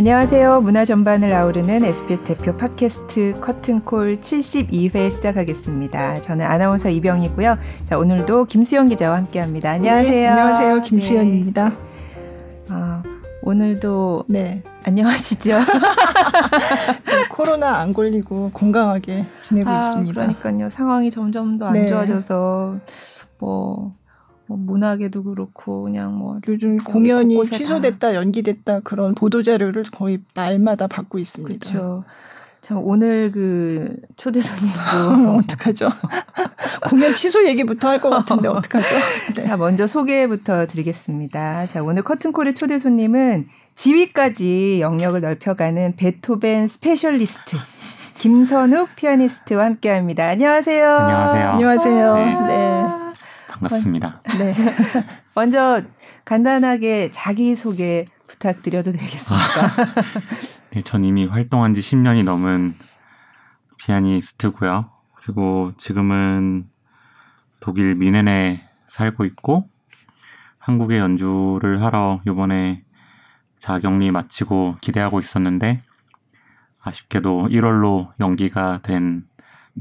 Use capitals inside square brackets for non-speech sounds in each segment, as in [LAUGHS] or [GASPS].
안녕하세요. 문화 전반을 아우르는 SBS 대표 팟캐스트 커튼콜 72회 시작하겠습니다. 저는 아나운서 이병이고요. 자, 오늘도 김수영 기자와 함께 합니다. 안녕하세요. 네, 안녕하세요. 김수영입니다. 네. 어, 오늘도 네. 안녕하시죠? [LAUGHS] 네, 코로나 안 걸리고 건강하게 지내고 아, 있습니다. 그러니까요. 상황이 점점 더안 네. 좋아져서 뭐, 뭐 문학에도 그렇고 그냥 뭐 요즘 공연이 취소됐다 다. 연기됐다 그런 보도 자료를 거의 날마다 받고 있습니다. 그렇죠. 참 오늘 그 초대 손님도 [LAUGHS] 어떡하죠? [LAUGHS] 공연 취소 얘기부터 할 것 같은데 [LAUGHS] 어떡하죠? 네. 자 먼저 소개부터 드리겠습니다. 자 오늘 커튼콜의 초대 손님은 지휘까지 영역을 넓혀가는 베토벤 specialist 김선욱 피아니스트와 함께합니다. 안녕하세요. 안녕하세요. 안녕하세요. 네. 네. 반갑습니다. 네. [LAUGHS] 먼저 간단하게 자기 소개 부탁드려도 되겠습니까? [LAUGHS] 네, 전 이미 활동한 지 10년이 넘은 피아니스트고요. 그리고 지금은 독일 미넨에 살고 있고 한국에 연주를 하러 이번에 자격리 마치고 기대하고 있었는데 아쉽게도 1월로 연기가 된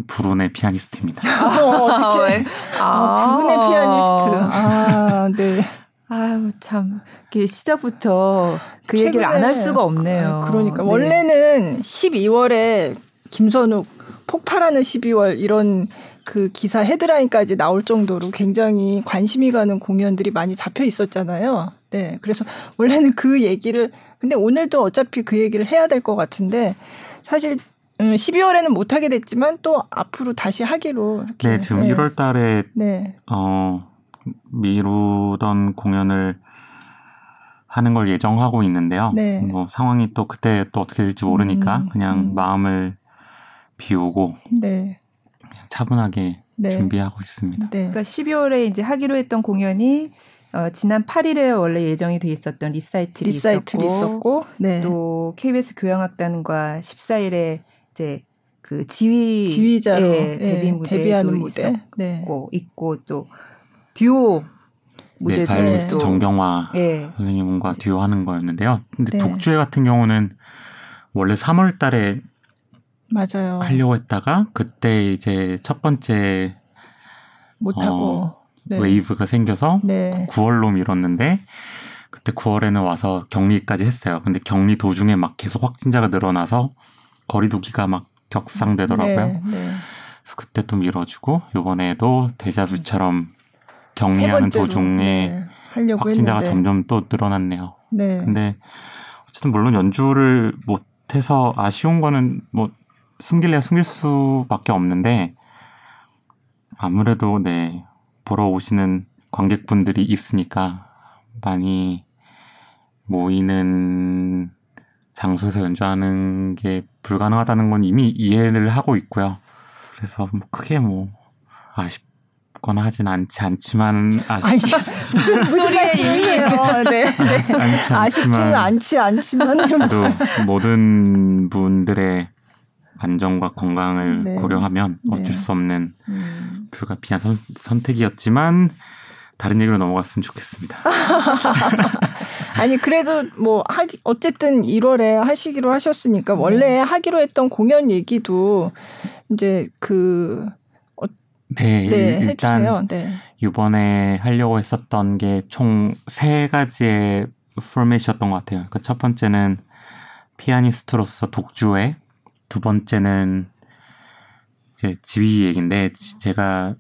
불운의 피아니스트입니다. 아, 어떻게? 아, 아, 불운의 피아니스트. 아, 네. 아유, 참. 그 시작부터 그 최근에, 얘기를 안 할 수가 없네요. 그, 그러니까. 네. 원래는 12월에 김선욱 폭발하는 12월 이런 그 기사 헤드라인까지 나올 정도로 굉장히 관심이 가는 공연들이 많이 잡혀 있었잖아요. 네. 그래서 원래는 그 얘기를 근데 오늘도 어차피 그 얘기를 해야 될 것 같은데 사실 음, 12월에는 못 하게 됐지만 또 앞으로 다시 하기로 이렇게. 네, 지금 네. 1월 달에 네. 어 미루던 공연을 하는 걸 예정하고 있는데요. 네. 뭐 상황이 또 그때 또 어떻게 될지 모르니까 음, 그냥 음. 마음을 비우고 네. 그냥 차분하게 네. 준비하고 있습니다. 네. 그러니까 12월에 이제 하기로 했던 공연이 어, 지난 8일에 원래 예정이 돼 있었던 리사이틀이, 리사이틀이 있었고, 있었고 네. 또 KBS 교향악단과 14일에 이제 그 지휘 지휘자로 예, 데뷔 예, 무대도 데뷔하는 무대 네. 있었고 있고 또 듀오 무대도 네, 바이올리니스트 정경화 네. 선생님과 듀오 하는 거였는데요. 근데 네. 독주회 같은 경우는 원래 3월 달에 맞아요. 하려고 했다가 그때 이제 첫 번째 못 하고 어, 네. 웨이브가 생겨서 네. 9월로 미뤘는데 그때 9월에는 와서 격리까지 했어요. 근데 격리 도중에 막 계속 확진자가 늘어나서 거리두기가 막 격상되더라고요. 네, 네. 그래서 그때 또 미뤄주고 요번에도 데자뷰처럼 격리하는 도중에 네, 확진자가 했는데. 점점 또 늘어났네요. 네. 근데 어쨌든 물론 연주를 못해서 아쉬운 거는 뭐 숨길래야 숨길 수밖에 없는데 아무래도 네 보러 오시는 관객분들이 있으니까 많이 모이는 장소에서 연주하는 게 불가능하다는 건 이미 이해를 하고 있고요. 그래서 뭐 크게 뭐 아쉽 거나 하진 않지 않지만 아쉽 무슨 소리에 이미예요. 네. 네. 아쉽지는 않지 않지만 또 모든 분들의 안정과 건강을 네. 고려하면 네. 어쩔 수 없는 음. 불가피한 선, 선택이었지만 다른 얘기로 넘어갔으면 좋겠습니다. [LAUGHS] 아니 그래도 뭐 하기 어쨌든 1월에 하시기로 하셨으니까 원래 네. 하기로 했던 공연 얘기도 이제 그 네, 네 일단 네. 이번에 하려고 했었던 게 총 세 가지의 포맷이었던 것 같아요. 그첫 그러니까 번째는 피아니스트로서 독주회, 두 번째는 이제 지휘 얘기인데 제가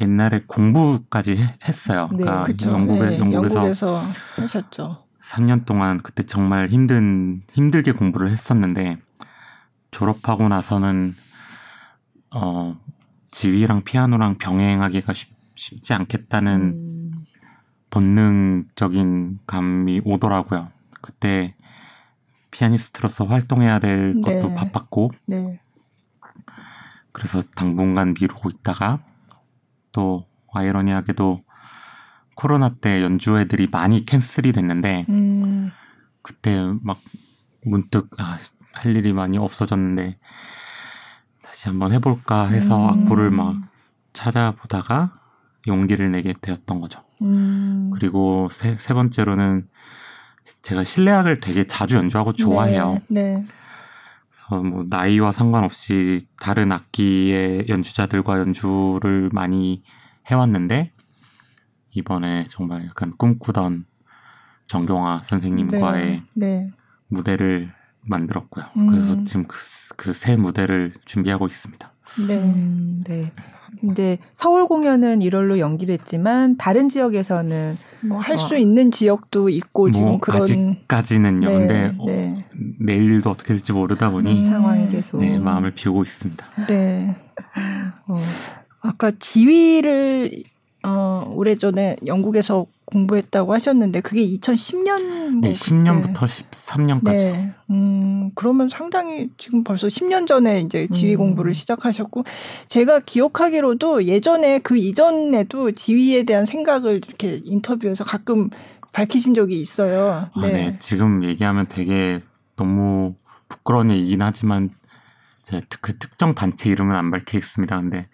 옛날에 공부까지 했어요. 네, 그러니까 그쵸. 영국에 네, 영국에서, 영국에서 하셨죠. 3년 동안 그때 정말 힘든 힘들게 공부를 했었는데 졸업하고 나서는 어 지휘랑 피아노랑 병행하기가 쉽, 쉽지 않겠다는 음. 본능적인 감이 오더라고요. 그때 피아니스트로서 활동해야 될 것도 네. 바빴고, 네. 그래서 당분간 미루고 있다가 또 아이러니하게도 코로나 때 연주회들이 많이 캔슬이 됐는데 음. 그때 막 문득 아, 할 일이 많이 없어졌는데 다시 한번 해볼까 해서 음. 악보를 막 찾아보다가 용기를 내게 되었던 거죠. 음. 그리고 세, 세 번째로는 제가 실내악을 되게 자주 연주하고 좋아해요. 네, 네. 그래서 뭐 나이와 상관없이 다른 악기의 연주자들과 연주를 많이 해왔는데 이번에 정말 약간 꿈꾸던 정경화 선생님과의 네, 네. 무대를 만들었고요. 음. 그래서 지금 그새 그 무대를 준비하고 있습니다. 네. 음, 네. 근데 서울 공연은 1월로 연기됐지만 다른 지역에서는 뭐 할수 어. 있는 지역도 있고 뭐 지금 그런 아직까지는요. 네, 근데 어, 네. 내일도 어떻게 될지 모르다 보니 음, 상황이 계속 네, 마음을 비우고 있습니다. 네. 어. 아까 지휘를 어, 오래전에 영국에서 공부했다고 하셨는데 그게 2010년 뭐 네, 10년부터 13년까지. 네. 음, 그러면 상당히 지금 벌써 10년 전에 이제 지휘 음. 공부를 시작하셨고 제가 기억하기로도 예전에 그 이전에도 지휘에 대한 생각을 이렇게 인터뷰에서 가끔 밝히신 적이 있어요. 네. 아, 네. 지금 얘기하면 되게 너무 부끄러운 얘기긴 하지만 제그 특정 단체 이름은 안 밝히겠습니다. 근데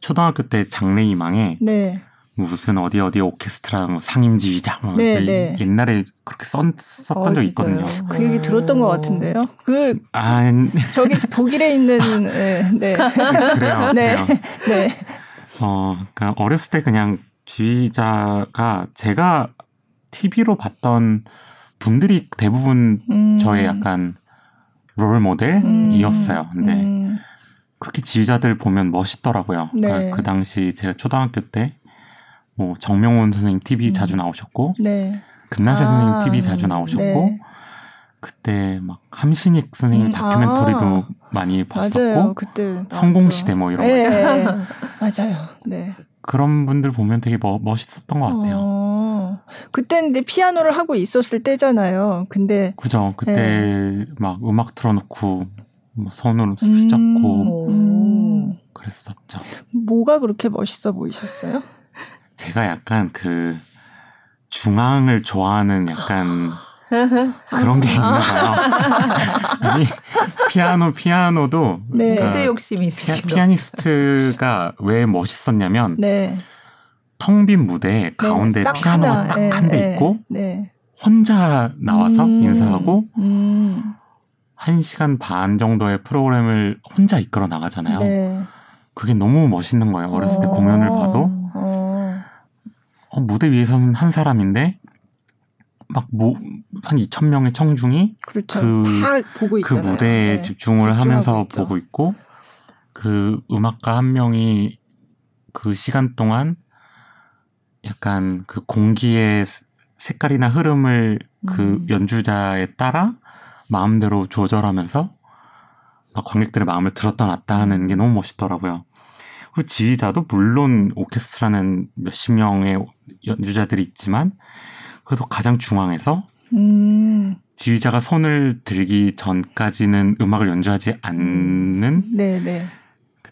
초등학교 때 장래희망에 네. 무슨 어디 어디 오케스트라 뭐 상임지휘자 뭐 네, 네. 옛날에 그렇게 써, 썼던 어, 적 있거든요. 그 얘기 들었던 것 같은데요. 그 아, 저기 독일에 있는 [LAUGHS] 네, 네. 그래요. 네. 그래요. 네. 어, 그러니까 어렸을 때 그냥 지휘자가 제가 TV로 봤던 분들이 대부분 음. 저의 약간 롤 모델이었어요. 근데 음. 그렇게 지휘자들 보면 멋있더라고요. 네. 그러니까 그 당시 제가 초등학교 때 뭐 정명훈 선생님 TV 음. 자주 나오셨고 네. 금난세 아, 선생님 TV 자주 나오셨고 네. 그때 막 함신익 선생님 음, 다큐멘터리도 아, 많이 봤었고 성공시대 뭐 이런 네, 거 있잖아요. [LAUGHS] 맞아요. 네. 그런 분들 보면 되게 멋, 멋있었던 것 같아요. 어, 그때 근데 피아노를 하고 있었을 때잖아요. 근데 그죠. 그때 네. 막 음악 틀어놓고 뭐 손으로 휘잡고 음. 그랬었죠. 뭐가 그렇게 멋있어 보이셨어요? [LAUGHS] 제가 약간 그 중앙을 좋아하는 약간 [LAUGHS] 그런 게 있나 봐요. [LAUGHS] 아니, 피아노, 피아노도. 네. 그러니까 욕심이 있으시고. 피아, 니스트가 왜 멋있었냐면, 네. 텅 빈 무대에 네. 가운데 피아노가 딱 한대 네. 있고, 네. 혼자 나와서 음. 인사하고, 음. 1시간 반 정도의 프로그램을 혼자 이끌어 나가잖아요. 네. 그게 너무 멋있는 거예요. 어렸을 때 어. 공연을 봐도. 어. 어, 무대 위에서는 한 사람인데 막뭐한 2천 명의 청중이 그렇죠. 그, 그 무대에 네. 집중을 하면서 있죠. 보고 있고 그 음악가 한 명이 그 시간 동안 약간 그 공기의 색깔이나 흐름을 그 음. 연주자에 따라 마음대로 조절하면서 관객들의 마음을 들었다 놨다 하는 게 너무 멋있더라고요. 그 지휘자도 물론 오케스트라는 몇십 명의 연주자들이 있지만 그래도 가장 중앙에서 음. 지휘자가 손을 들기 전까지는 음악을 연주하지 않는 네네.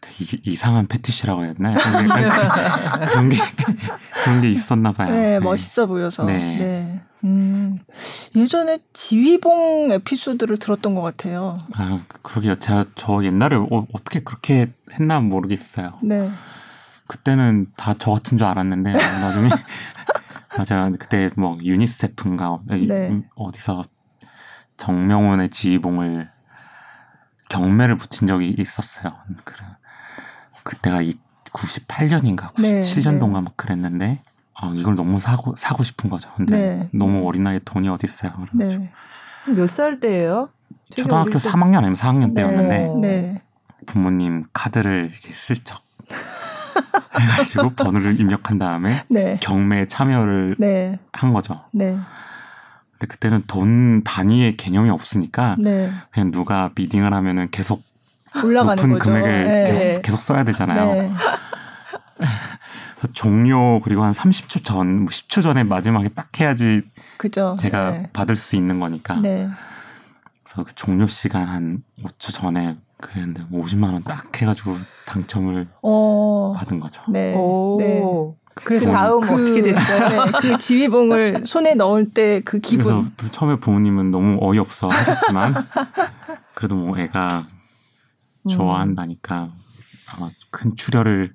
네. 이상한 패티시라고 해야 되나? [LAUGHS] 그런 게 그런 게 있었나 봐요. 네, 네. 멋있어 보여서. 네. 네. 음, 예전에 지휘봉 에피소드를 들었던 것 같아요. 아, 그러게요. 제가 저 옛날에 어, 떻게 그렇게 했나 모르겠어요. 네. 그때는 다 저 같은 줄 알았는데 나중에 [LAUGHS] 맞아요. 그때 뭐 유니세프인가 네. 어디서 정명원의 지휘봉을 경매를 붙인 적이 있었어요. 그래. 그때가 98년인가 97년도인가 막 그랬는데 아, 이걸 너무 사고 사고 싶은 거죠. 근데 네. 너무 어린 나이에 돈이 어디 있어요. 그래가지고 네. 몇살 때예요? 초등학교 때... 3학년 아니면 4학년 때였는데 네. 부모님 카드를 이렇게 슬쩍 [LAUGHS] 해가지고 번호를 입력한 다음에 네. 경매에 참여를 네. 한 거죠. 네. 근데 그때는 돈 단위의 개념이 없으니까 네. 그냥 누가 비딩을 하면은 계속 올라가는 높은 거죠. 금액을 네. 계속, 계속, 써야 되잖아요. [LAUGHS] 종료 그리고 한 30초 전, 10초 뭐 전에 마지막에 딱 해야지 그죠. 제가 네. 받을 수 있는 거니까. 네. 그래서 그 종료 시간 한 5초 전에 그랬는데 50만 뭐 원딱 해가지고 당첨을 오. 어. 받은 거죠. 네. 네. 그래서 그 다음 그, 어떻게 됐어요? 네, 그 지휘봉을 손에 넣을 때 그 기분. 그래서 처음에 부모님은 너무 어이없어 하셨지만 [LAUGHS] 그래도 뭐 애가 음. 좋아한다니까 아마 큰 출혈을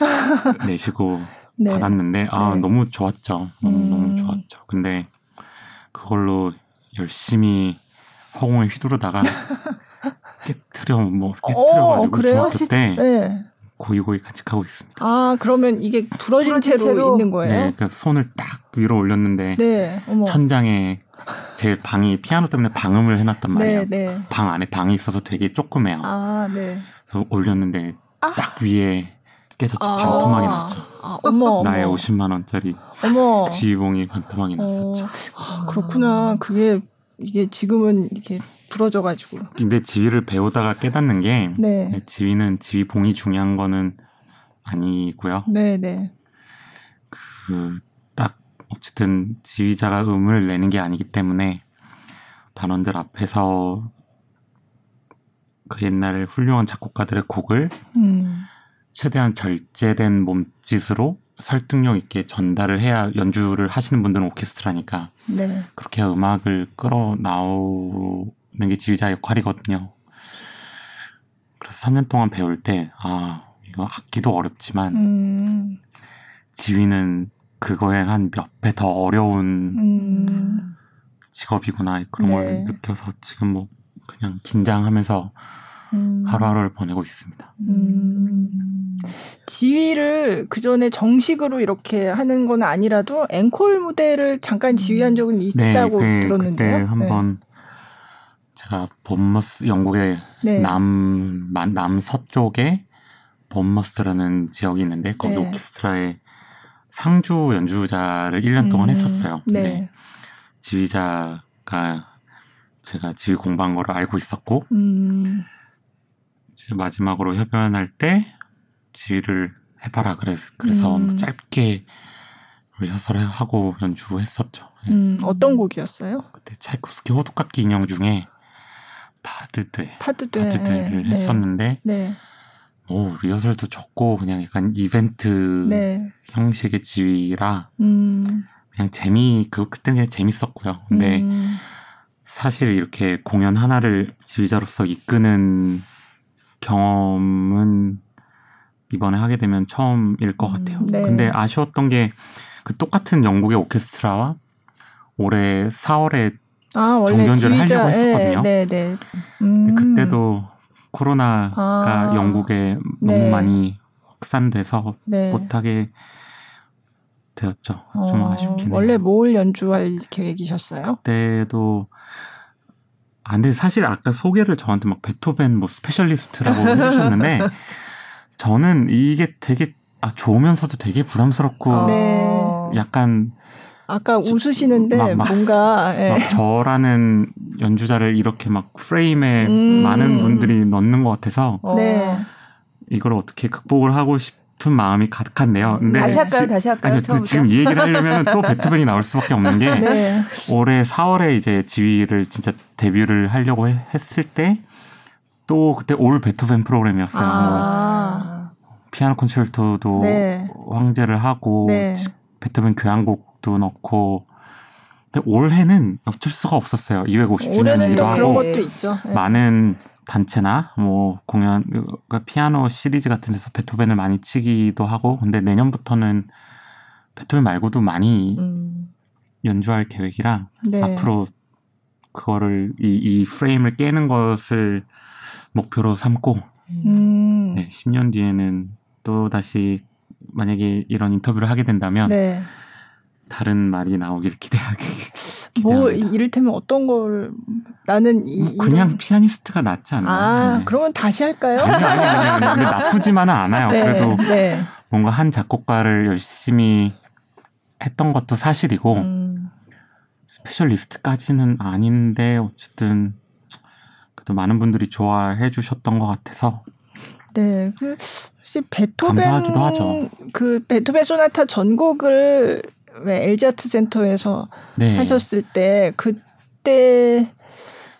[LAUGHS] 내시고 네. 받았는데 아 네. 너무 좋았죠. 너무 음. 너무 좋았죠. 근데 그걸로 열심히 허공을 휘두르다가 [LAUGHS] 깨트려 뭐 깨트려가지고 어, 중학교 때 네. 고이고이 간직하고 있습니다. 아 그러면 이게 부러진, 부러진 채로, 채로, 있는 거예요? 네, 그 손을 딱 위로 올렸는데 네, 천장에 제 방이 피아노 때문에 방음을 해놨단 네, 말이에요. 네, 방 안에 방이 있어서 되게 조그매요. 아, 네. 그래서 올렸는데 아. 딱 위에 깨졌죠. 아. 반토막이 났죠. 아, 어머, 나의 어머. 50만 원짜리 어머. 지휘봉이 반토막이 어. 났었죠. 아, 그렇구나. 그게 이게 지금은 이렇게 부러져가지고. 근데 지휘를 배우다가 깨닫는 게 네. 지휘는 지휘봉이 중요한 거는 아니고요. 네, 네. 그딱 어쨌든 지휘자가 음을 내는 게 아니기 때문에 단원들 앞에서 그 옛날 훌륭한 작곡가들의 곡을 음. 최대한 절제된 몸짓으로 설득력 있게 전달을 해야 연주를 하시는 분들은 오케스트라니까 네. 그렇게 음악을 끌어 나오는 게 지휘자 역할이거든요. 그래서 3년 동안 배울 때 아 이거 악기도 어렵지만 음. 지휘는 그거에 한 몇 배 더 어려운 음. 직업이구나 그런 네. 걸 느껴서 지금 뭐 그냥 긴장하면서 음. 하루하루를 보내고 있습니다. 음. 지휘를 그 전에 정식으로 이렇게 하는 건 아니라도 앵콜 무대를 잠깐 지휘한 적은 네, 있다고 네, 들었는데요. 그때 한번 네. 제가 본머스 영국의 네. 남 남서쪽에 본머스라는 지역이 있는데 거기 네. 오케스트라에 상주 연주자를 1년 동안 음. 했었어요. 근데 네. 지휘자가 제가 지휘 공부한 거를 알고 있었고 음. 마지막으로 협연할 때 지휘를 해봐라 그래서 그래서 음. 짧게 리허설을 하고 연주했었죠. 예. 음, 어떤 곡이었어요? 그때 차이콥스키 호두깎기 인형 중에 파드되 파드되를 네. 했었는데 네. 오 리허설도 적고 그냥 약간 이벤트 네. 형식의 지휘라 음. 그냥 재미 그 그때 그냥 재밌었고요. 근데 음. 사실 이렇게 공연 하나를 지휘자로서 이끄는 경험은 이번에 하게 되면 처음일 것 음, 같아요. 네. 근데 아쉬웠던 게 그 똑같은 영국의 오케스트라와 올해 4월에 아, 정규연주를 하려고 했었거든요. 네, 네, 네. 음. 그때도 코로나가 아, 영국에 너무 네. 많이 확산돼서 네. 못하게 되었죠. 좀 어, 아쉽긴 해요. 원래 뭘 연주할 계획이셨어요? 그때도 아, 근데 사실 아까 소개를 저한테 막 베토벤 뭐 specialist라고 [LAUGHS] 해주셨는데 저는 이게 되게 아 좋으면서도 되게 부담스럽고 아. 네. 약간 아까 웃으시는데 막, 막, 뭔가 예. 막 저라는 연주자를 이렇게 막 프레임에 음. 많은 분들이 넣는 것 같아서 네. 이걸 어떻게 극복을 하고 싶 싶은 마음이 가득한데요. 근데 다시 할까요? 지, 다시 할까요? 아니요, 지금 이 얘기를 하려면 또 [LAUGHS] 베토벤이 나올 수밖에 없는 게 네. 올해 4월에 이제 지휘를 진짜 데뷔를 하려고 했을 때 또 그때 올 베토벤 프로그램이었어요. 아. 뭐 피아노 콘체르토도 네. 황제를 하고 네. 베토벤 교향곡 도 넣고 근데 올해는 어쩔 수가 없었어요. 250주년이기도 하고. 많은 단체나 뭐 공연 그러니까 피아노 시리즈 같은 데서 베토벤을 많이 치기도 하고 근데 내년부터는 베토벤 말고도 많이 음. 연주할 계획이라 네. 앞으로 그거를 이, 이 프레임을 깨는 것을 목표로 삼고 음. 네, 10년 뒤에는 또 다시 만약에 이런 인터뷰를 하게 된다면 네. 다른 말이 나오길 기대하게. [LAUGHS] 뭐 이를테면 어떤 걸 나는 이, 뭐 그냥 이런... 피아니스트가 낫지 않나요? 아 네. 그러면 다시 할까요? 아니 아니 아니 아니 나쁘지만은 않아요. 네, 그래도 네. 뭔가 한 작곡가를 열심히 했던 것도 사실이고 음. specialist까지는 아닌데 어쨌든 그래도 많은 분들이 좋아해 주셨던 것 같아서 네, 그 혹시 베토벤 감사하기도 하죠. 그 베토벤 소나타 전곡을 왜 LG 아트 센터에서 네. 하셨을 때 그때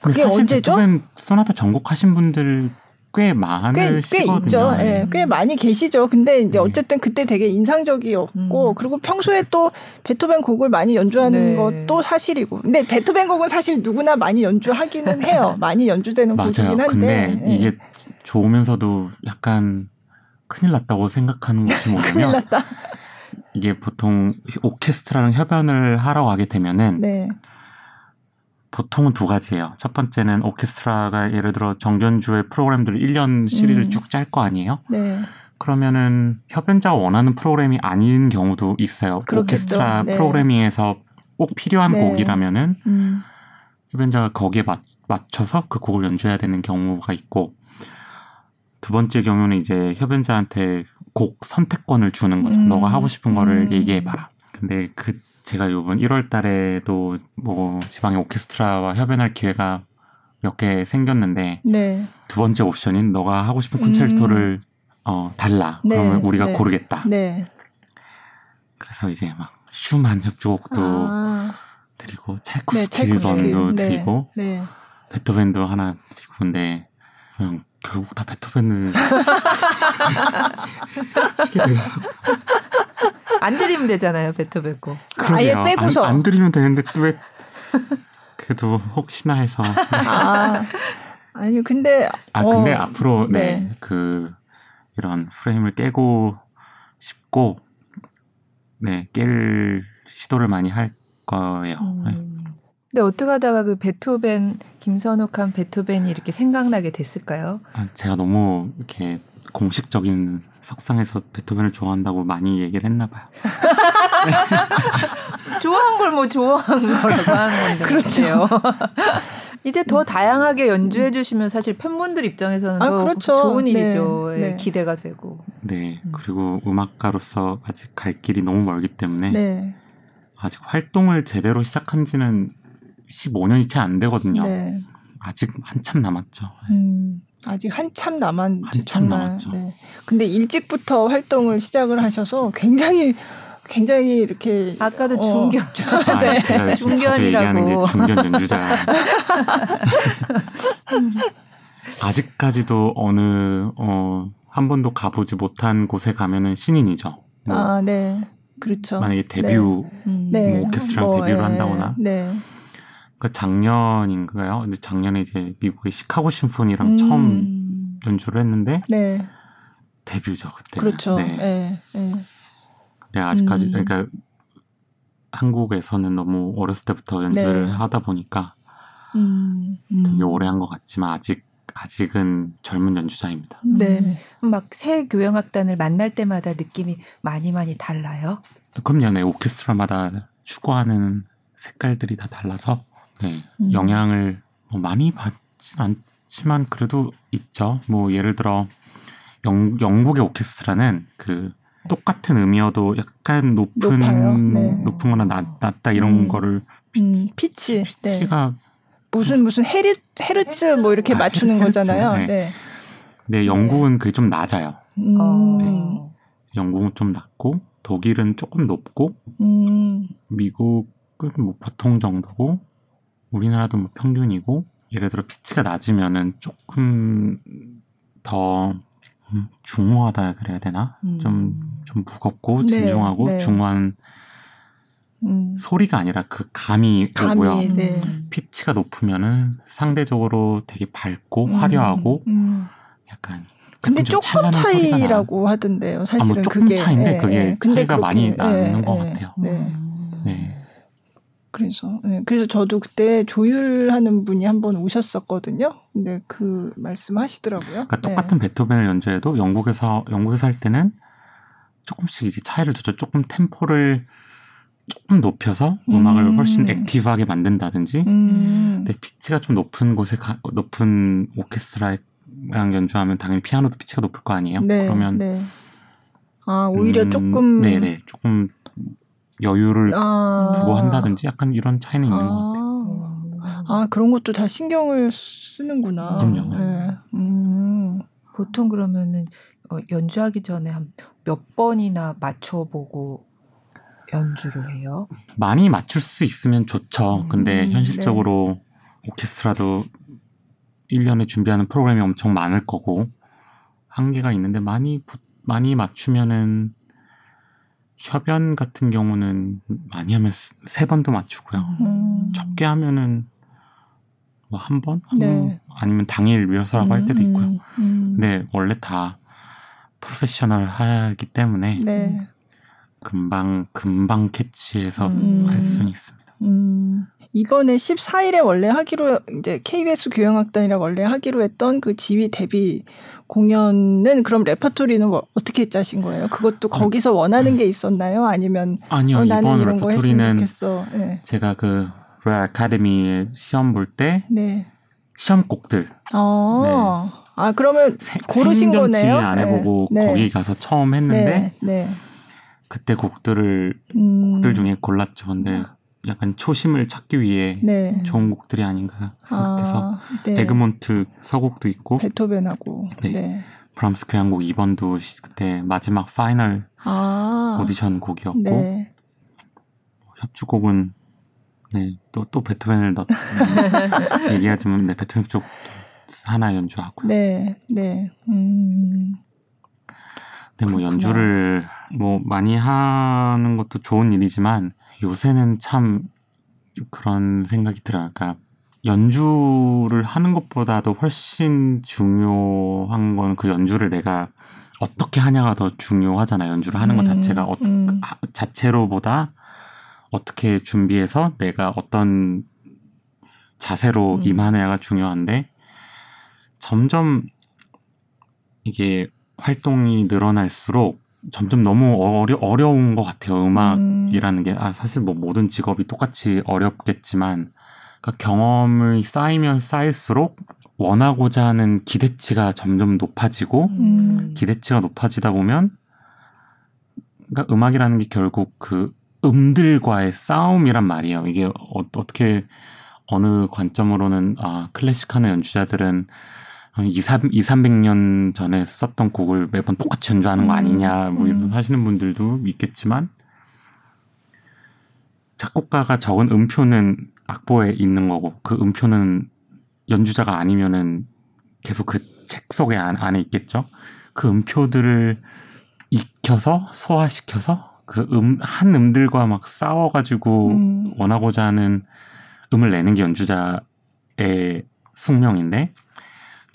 그게 언제죠? 베토벤 소나타 전곡하신 분들 꽤 많으시거든요. 꽤, 있죠. 네. 꽤 많이 계시죠. 근데 이제 네. 어쨌든 그때 되게 인상적이었고 음. 그리고 평소에 또 베토벤 곡을 많이 연주하는 네. 것도 사실이고. 근데 베토벤 곡은 사실 누구나 많이 연주하기는 해요. [LAUGHS] 많이 연주되는 맞아요. 곡이긴 한데. 근데 네. 이게 좋으면서도 약간 큰일 났다고 생각하는 것이 뭐냐면 큰일 났다. 이게 보통 오케스트라랑 협연을 하러 가게 되면은 네. 보통은 두 가지예요. 첫 번째는 오케스트라가 예를 들어 정전주의 프로그램들을 1년 시리즈를 음. 쭉짤 거 아니에요? 네. 그러면은 협연자가 원하는 프로그램이 아닌 경우도 있어요. 그렇겠죠. 오케스트라 네. 프로그래밍에서 꼭 필요한 네. 곡이라면은 음. 협연자가 거기에 맞, 맞춰서 그 곡을 연주해야 되는 경우가 있고 두 번째 경우는 이제 협연자한테 곡 선택권을 주는 거죠. 음. 너가 하고 싶은 거를 음. 얘기해봐라. 근데 그 제가 요번 1월 달에도 뭐 지방의 오케스트라와 협연할 기회가 몇 개 생겼는데 네. 두 번째 옵션인 너가 하고 싶은 콘체르토를 음. 어 달라. 네. 그러면 우리가 네. 고르겠다. 네. 그래서 이제 막 슈만 협주곡도 아. 드리고 찰코스키 일번도 네. 드리고 네. 베토벤도 하나 드리고 근데 그냥 결국 다 베토벤을 [LAUGHS] 시게 되더라고. 안 드리면 되잖아요, 베토벤 거. 아예 빼고서. 안, 안 드리면 되는데 또왜 그래도 혹시나 해서. 아, 아니 근데 아 근데 어, 앞으로 네. 네. 그 이런 프레임을 깨고 싶고 네, 깰 시도를 많이 할 거예요. 음. 네. 근데 어떻게 하다가 그 베토벤 김선욱한 베토벤이 이렇게 생각나게 됐을까요? 아, 제가 너무 이렇게 공식적인 석상에서 베토벤을 좋아한다고 많이 얘기를 했나 봐요. [LAUGHS] 좋아한 걸 뭐 좋아한 거라고 하는 건데. 그렇죠. [LAUGHS] 이제 더 다양하게 연주해 주시면 사실 팬분들 입장에서는 아, 그렇죠. 좋은 네. 일이죠. 네. 네. 기대가 되고. 네. 그리고 음악가로서 아직 갈 길이 너무 멀기 때문에 네. 아직 활동을 제대로 시작한 지는 15년이 채 안 되거든요. 네. 아직 한참 남았죠. 음. 아직 한참 남았 한참 정말, 남았죠. 네. 근데 일찍부터 활동을 시작을 하셔서 굉장히 굉장히 이렇게 아까도 어. 중견 [LAUGHS] 아, 네. 제가 중견이라고 중견 연주자 [LAUGHS] 아직까지도 어느 어, 한 번도 가보지 못한 곳에 가면은 신인이죠. 뭐 아, 네. 그렇죠. 만약에 데뷔 네. 뭐 음. 네. 오케스트라 뭐, 데뷔를 네. 한다거나 네. 그 작년인가요? 근데 작년에 이제 미국의 시카고 심포니랑 음. 처음 연주를 했는데 네. 데뷔죠 그때. 그렇죠. 네. 네. 네. 근데 아직까지 음. 그러니까 한국에서는 너무 어렸을 때부터 연주를 네. 하다 보니까 음. 되게 음. 오래 한 것 같지만 아직 아직은 젊은 연주자입니다. 네. 막 새 교향악단을 만날 때마다 느낌이 많이 많이 달라요? 그럼요. 네. 오케스트라마다 추구하는 색깔들이 다 달라서 네, 음. 영향을 뭐 많이 받진 않지만 그래도 있죠. 뭐 예를 들어 영, 영국의 오케스트라는 그 똑같은 음이어도 약간 높은 네. 높은 거나 낮, 낮다 이런 음. 거를 피치, 음, 피치 피치가 네. 무슨 무슨 헤르 헤르츠 뭐 이렇게 아, 맞추는 [LAUGHS] 헤르츠, 거잖아요. 네. 네. 네, 영국은 그게 좀 낮아요. 음. 네. 영국은 좀 낮고 독일은 조금 높고 음. 미국은 뭐 보통 정도고 우리나라도 뭐 평균이고 예를 들어 피치가 낮으면은 조금 더 음, 중후하다 그래야 되나? 좀좀 음. 좀 무겁고 네, 진중하고 네. 중후한 음. 소리가 아니라 그 감이, 감이 오고요. 네. 피치가 높으면은 상대적으로 되게 밝고 음. 화려하고 음. 약간 근데 조금 차이라고 하던데요. 사실은 아, 뭐 조금 그게 차인데 예, 그게 예. 차이가 많이 나는 예, 것 예. 같아요. 네. 네. 그래서 네, 그래서 저도 그때 조율하는 분이 한 번 오셨었거든요. 근데 그 말씀하시더라고요. 그러니까 똑같은 네. 베토벤을 연주해도 영국에서 영국에서 할 때는 조금씩 이제 차이를 두죠. 조금 템포를 조금 높여서 음악을 음. 훨씬 액티브하게 만든다든지. 음. 근데 피치가 좀 높은 곳에 가, 높은 오케스트라랑 연주하면 당연히 피아노도 피치가 높을 거 아니에요. 네, 그러면 네. 아 오히려 음, 조금 네네 조금 여유를 아. 두고 한다든지 약간 이런 차이는 있는 아. 것 같아요. 아 그런 것도 다 신경을 쓰는구나. 그럼요. 네. 음. 보통 그러면은 어, 연주하기 전에 한 몇 번이나 맞춰보고 연주를 해요? 많이 맞출 수 있으면 좋죠. 음, 근데 현실적으로 네. 오케스트라도 1년에 준비하는 프로그램이 엄청 많을 거고 한계가 있는데 많이 많이 맞추면은 협연 같은 경우는 많이 하면 세 번도 맞추고요. 음. 적게 하면은 뭐 한 번? 네. 아니면 당일 리허설하고 음. 할 때도 있고요. 음. 근데 원래 다 프로페셔널 하기 때문에 네. 금방 금방 캐치해서 음. 할 수는 있습니다. 음. 이번에 14일에 원래 하기로 이제 KBS 교향악단이라 원래 하기로 했던 그 지휘 데뷔 공연은 그럼 레퍼토리는 뭐 어떻게 짜신 거예요? 그것도 거기서 원하는 게 있었나요? 아니면 아니요 어, 나는 이런 거 했으면 좋겠어. 네. 제가 그 로얄 아카데미 시험 볼때 네. 시험곡들. 어. 네. 아 그러면 세, 고르신 거네요? 안 해보고 네. 거기 가서 처음 했는데 네. 네. 그때 곡들을 음. 곡들 중에 골랐죠. 근데 약간 초심을 찾기 위해 네. 좋은 곡들이 아닌가 생각해서 아, 네. 에그몬트 서곡도 있고 베토벤하고 네. 네. 브람스 교향곡 2번도 그때 마지막 final 아, 오디션 곡이었고 네. 협주곡은 네, 또, 또 베토벤을 넣, [LAUGHS] 얘기하자면, 네, 베토벤 쪽 하나 연주하고요. 네, 네. 음. 네, 뭐 연주를 뭐 많이 하는 것도 좋은 일이지만 요새는 참 그런 생각이 들어요. 그러니까 연주를 하는 것보다도 훨씬 중요한 건 그 연주를 내가 어떻게 하냐가 더 중요하잖아요. 연주를 하는 것 음, 자체가 어, 음. 자체로보다 어떻게 준비해서 내가 어떤 자세로 음. 임하느냐가 중요한데 점점 이게 활동이 늘어날수록 점점 너무 어려, 어려운 것 같아요. 음악이라는 게. 아, 사실 뭐 모든 직업이 똑같이 어렵겠지만, 그러니까 경험을 쌓이면 쌓일수록 원하고자 하는 기대치가 점점 높아지고, 음. 기대치가 높아지다 보면, 그러니까 음악이라는 게 결국 그 음들과의 싸움이란 말이에요. 이게 어, 어떻게 어느 관점으로는 아, 클래식 하는 연주자들은 2, 3, 2, 300년 전에 썼던 곡을 매번 똑같이 연주하는 거 음. 아니냐, 뭐 이런 음. 하시는 분들도 있겠지만, 작곡가가 적은 음표는 악보에 있는 거고, 그 음표는 연주자가 아니면은 계속 그 책 속에 안, 안에 있겠죠? 그 음표들을 익혀서, 소화시켜서, 그 음, 한 음들과 막 싸워가지고 음. 원하고자 하는 음을 내는 게 연주자의 숙명인데,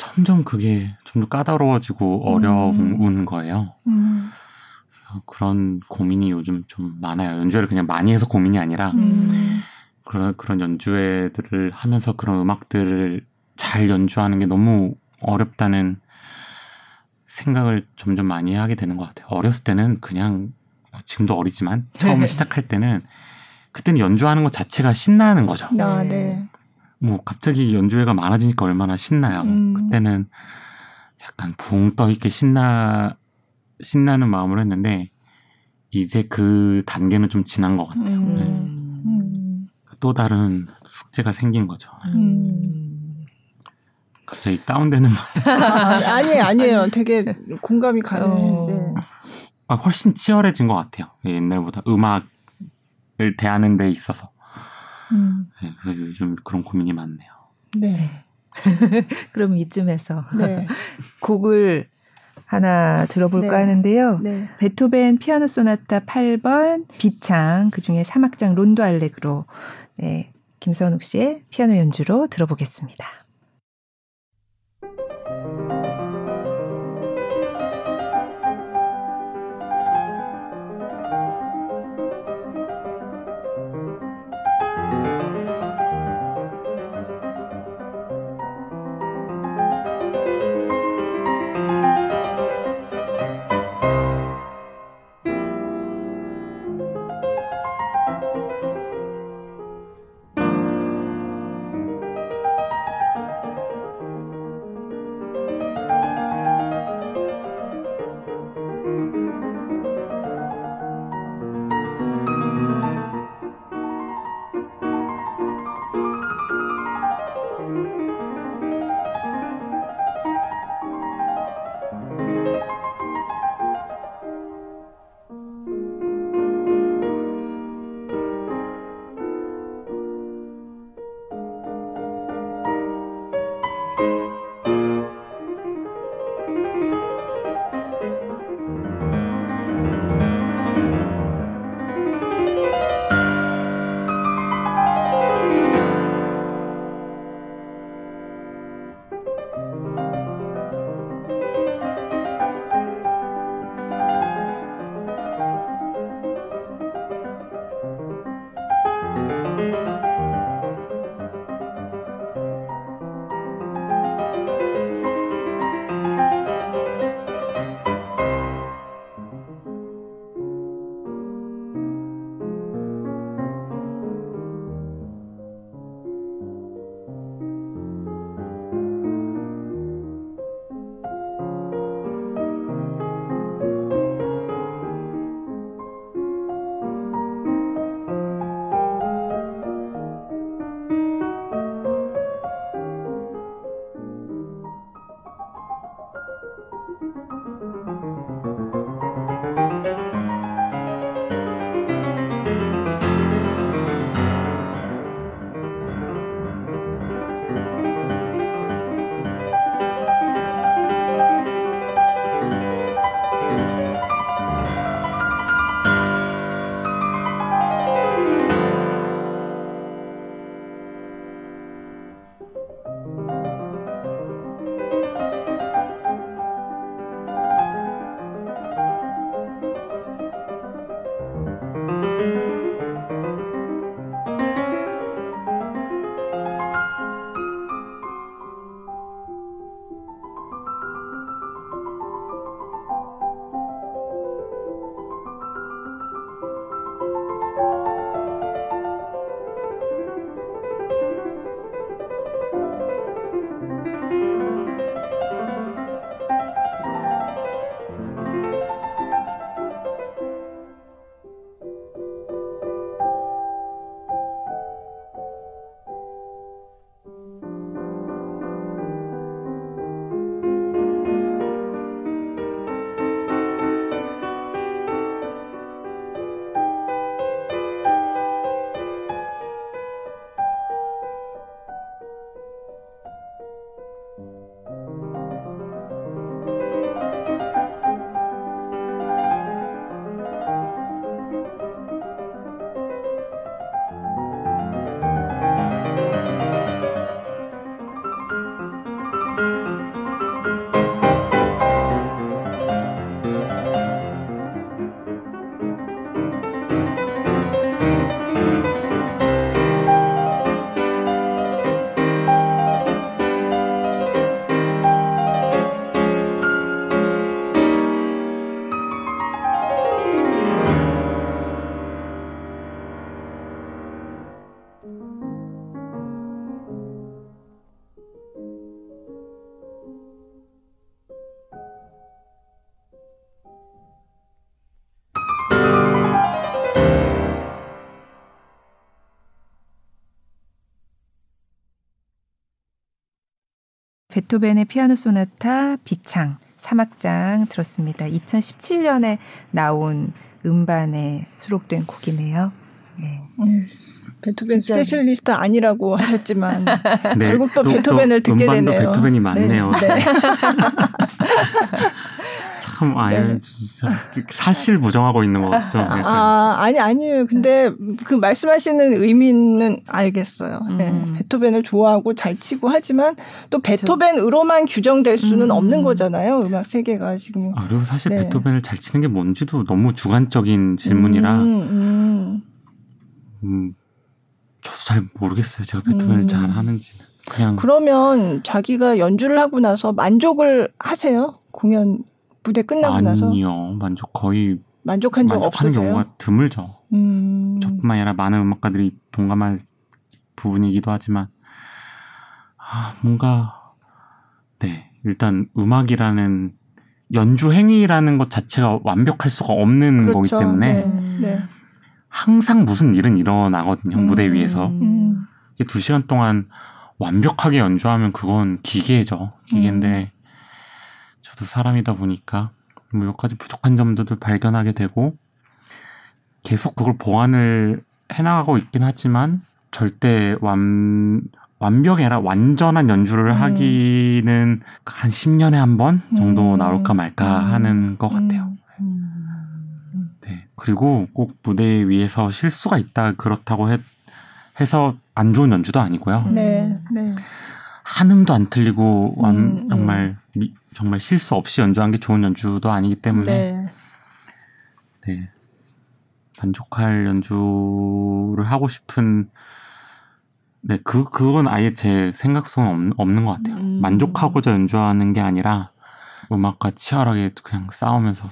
점점 그게 좀 더 까다로워지고 어려운 음. 거예요. 음. 그런 고민이 요즘 좀 많아요. 연주회를 그냥 많이 해서 고민이 아니라 음. 그런 그런 연주회들을 하면서 그런 음악들을 잘 연주하는 게 너무 어렵다는 생각을 점점 많이 하게 되는 것 같아요. 어렸을 때는 그냥 지금도 어리지만 처음 시작할 때는 그때는 연주하는 것 자체가 신나는 거죠. 아, 네. 뭐 갑자기 연주회가 많아지니까 얼마나 신나요. 음. 그때는 약간 붕 떠 있게 신나 신나는 마음으로 했는데 이제 그 단계는 좀 지난 것 같아요. 음. 네. 음. 또 다른 숙제가 생긴 거죠. 음. 갑자기 다운되는 말. [LAUGHS] 아, 아니에요, 아니에요. 되게 공감이 가는. 어. 네. 아, 훨씬 치열해진 것 같아요. 옛날보다 음악을 대하는 데 있어서. 음. 네, 그래서 요즘 그런 고민이 많네요. 네. [LAUGHS] 그럼 이쯤에서 네. [LAUGHS] 곡을 하나 들어볼까 네. 하는데요. 네. 베토벤 피아노 소나타 8번 비창 그중에 3악장 론도 알레그로 네. 김선욱 씨의 피아노 연주로 들어보겠습니다. 베토벤의 피아노 소나타 비창 3악장 들었습니다. 2017년에 나온 음반에 수록된 곡이네요. 네. 음, 베토벤 진짜... specialist 아니라고 하셨지만 [LAUGHS] 네, 결국 또, 또 베토벤을 또 듣게 되네요. 베토벤이 많네요. 네. 네. [LAUGHS] 참 아예 네. 사실 부정하고 있는 것 같죠. 아 아니 아니에요. 근데 그 말씀하시는 의미는 알겠어요. 네. 음. 베토벤을 좋아하고 잘 치고 하지만 또 베토벤으로만 규정될 수는 음. 없는 거잖아요. 음악 세계가 지금. 아 그리고 사실 네. 베토벤을 잘 치는 게 뭔지도 너무 주관적인 질문이라. 음, 음. 음 저도 잘 모르겠어요. 제가 베토벤을 음. 잘 하는지. 그냥 그러면 자기가 연주를 하고 나서 만족을 하세요? 공연 무대 끝나고 아니요, 나서? 아니요. 만족 거의 만족한 적 없으세요? 경우가 드물죠. 음. 저뿐만 아니라 많은 음악가들이 동감할 부분이기도 하지만 아, 뭔가 네 일단 음악이라는 연주 행위라는 것 자체가 완벽할 수가 없는 그렇죠. 거기 때문에 네. 네. 항상 무슨 일은 일어나거든요 음. 무대 위에서 음. 두 시간 동안 완벽하게 연주하면 그건 기계죠 기계인데 음. 저도 사람이다 보니까 뭐몇 가지 부족한 점들도 발견하게 되고 계속 그걸 보완을 해나가고 있긴 하지만 절대 완 완벽이 아니라 완전한 연주를 음. 하기는 한 10년에 한 번 정도 음. 나올까 말까 음. 하는 것 같아요. 음. 네. 그리고 꼭 무대 위에서 실수가 있다 그렇다고 해, 해서 안 좋은 연주도 아니고요. 네. 네. 한 음도 안 틀리고 완, 음, 음. 정말 미, 정말 실수 없이 연주한 게 좋은 연주도 아니기 때문에 네. 네. 만족할 연주를 하고 싶은 네, 그, 그건 아예 제 생각 속에 없는, 없는 것 같아요. 음. 만족하고자 연주하는 게 아니라 음악과 치열하게 그냥 싸우면서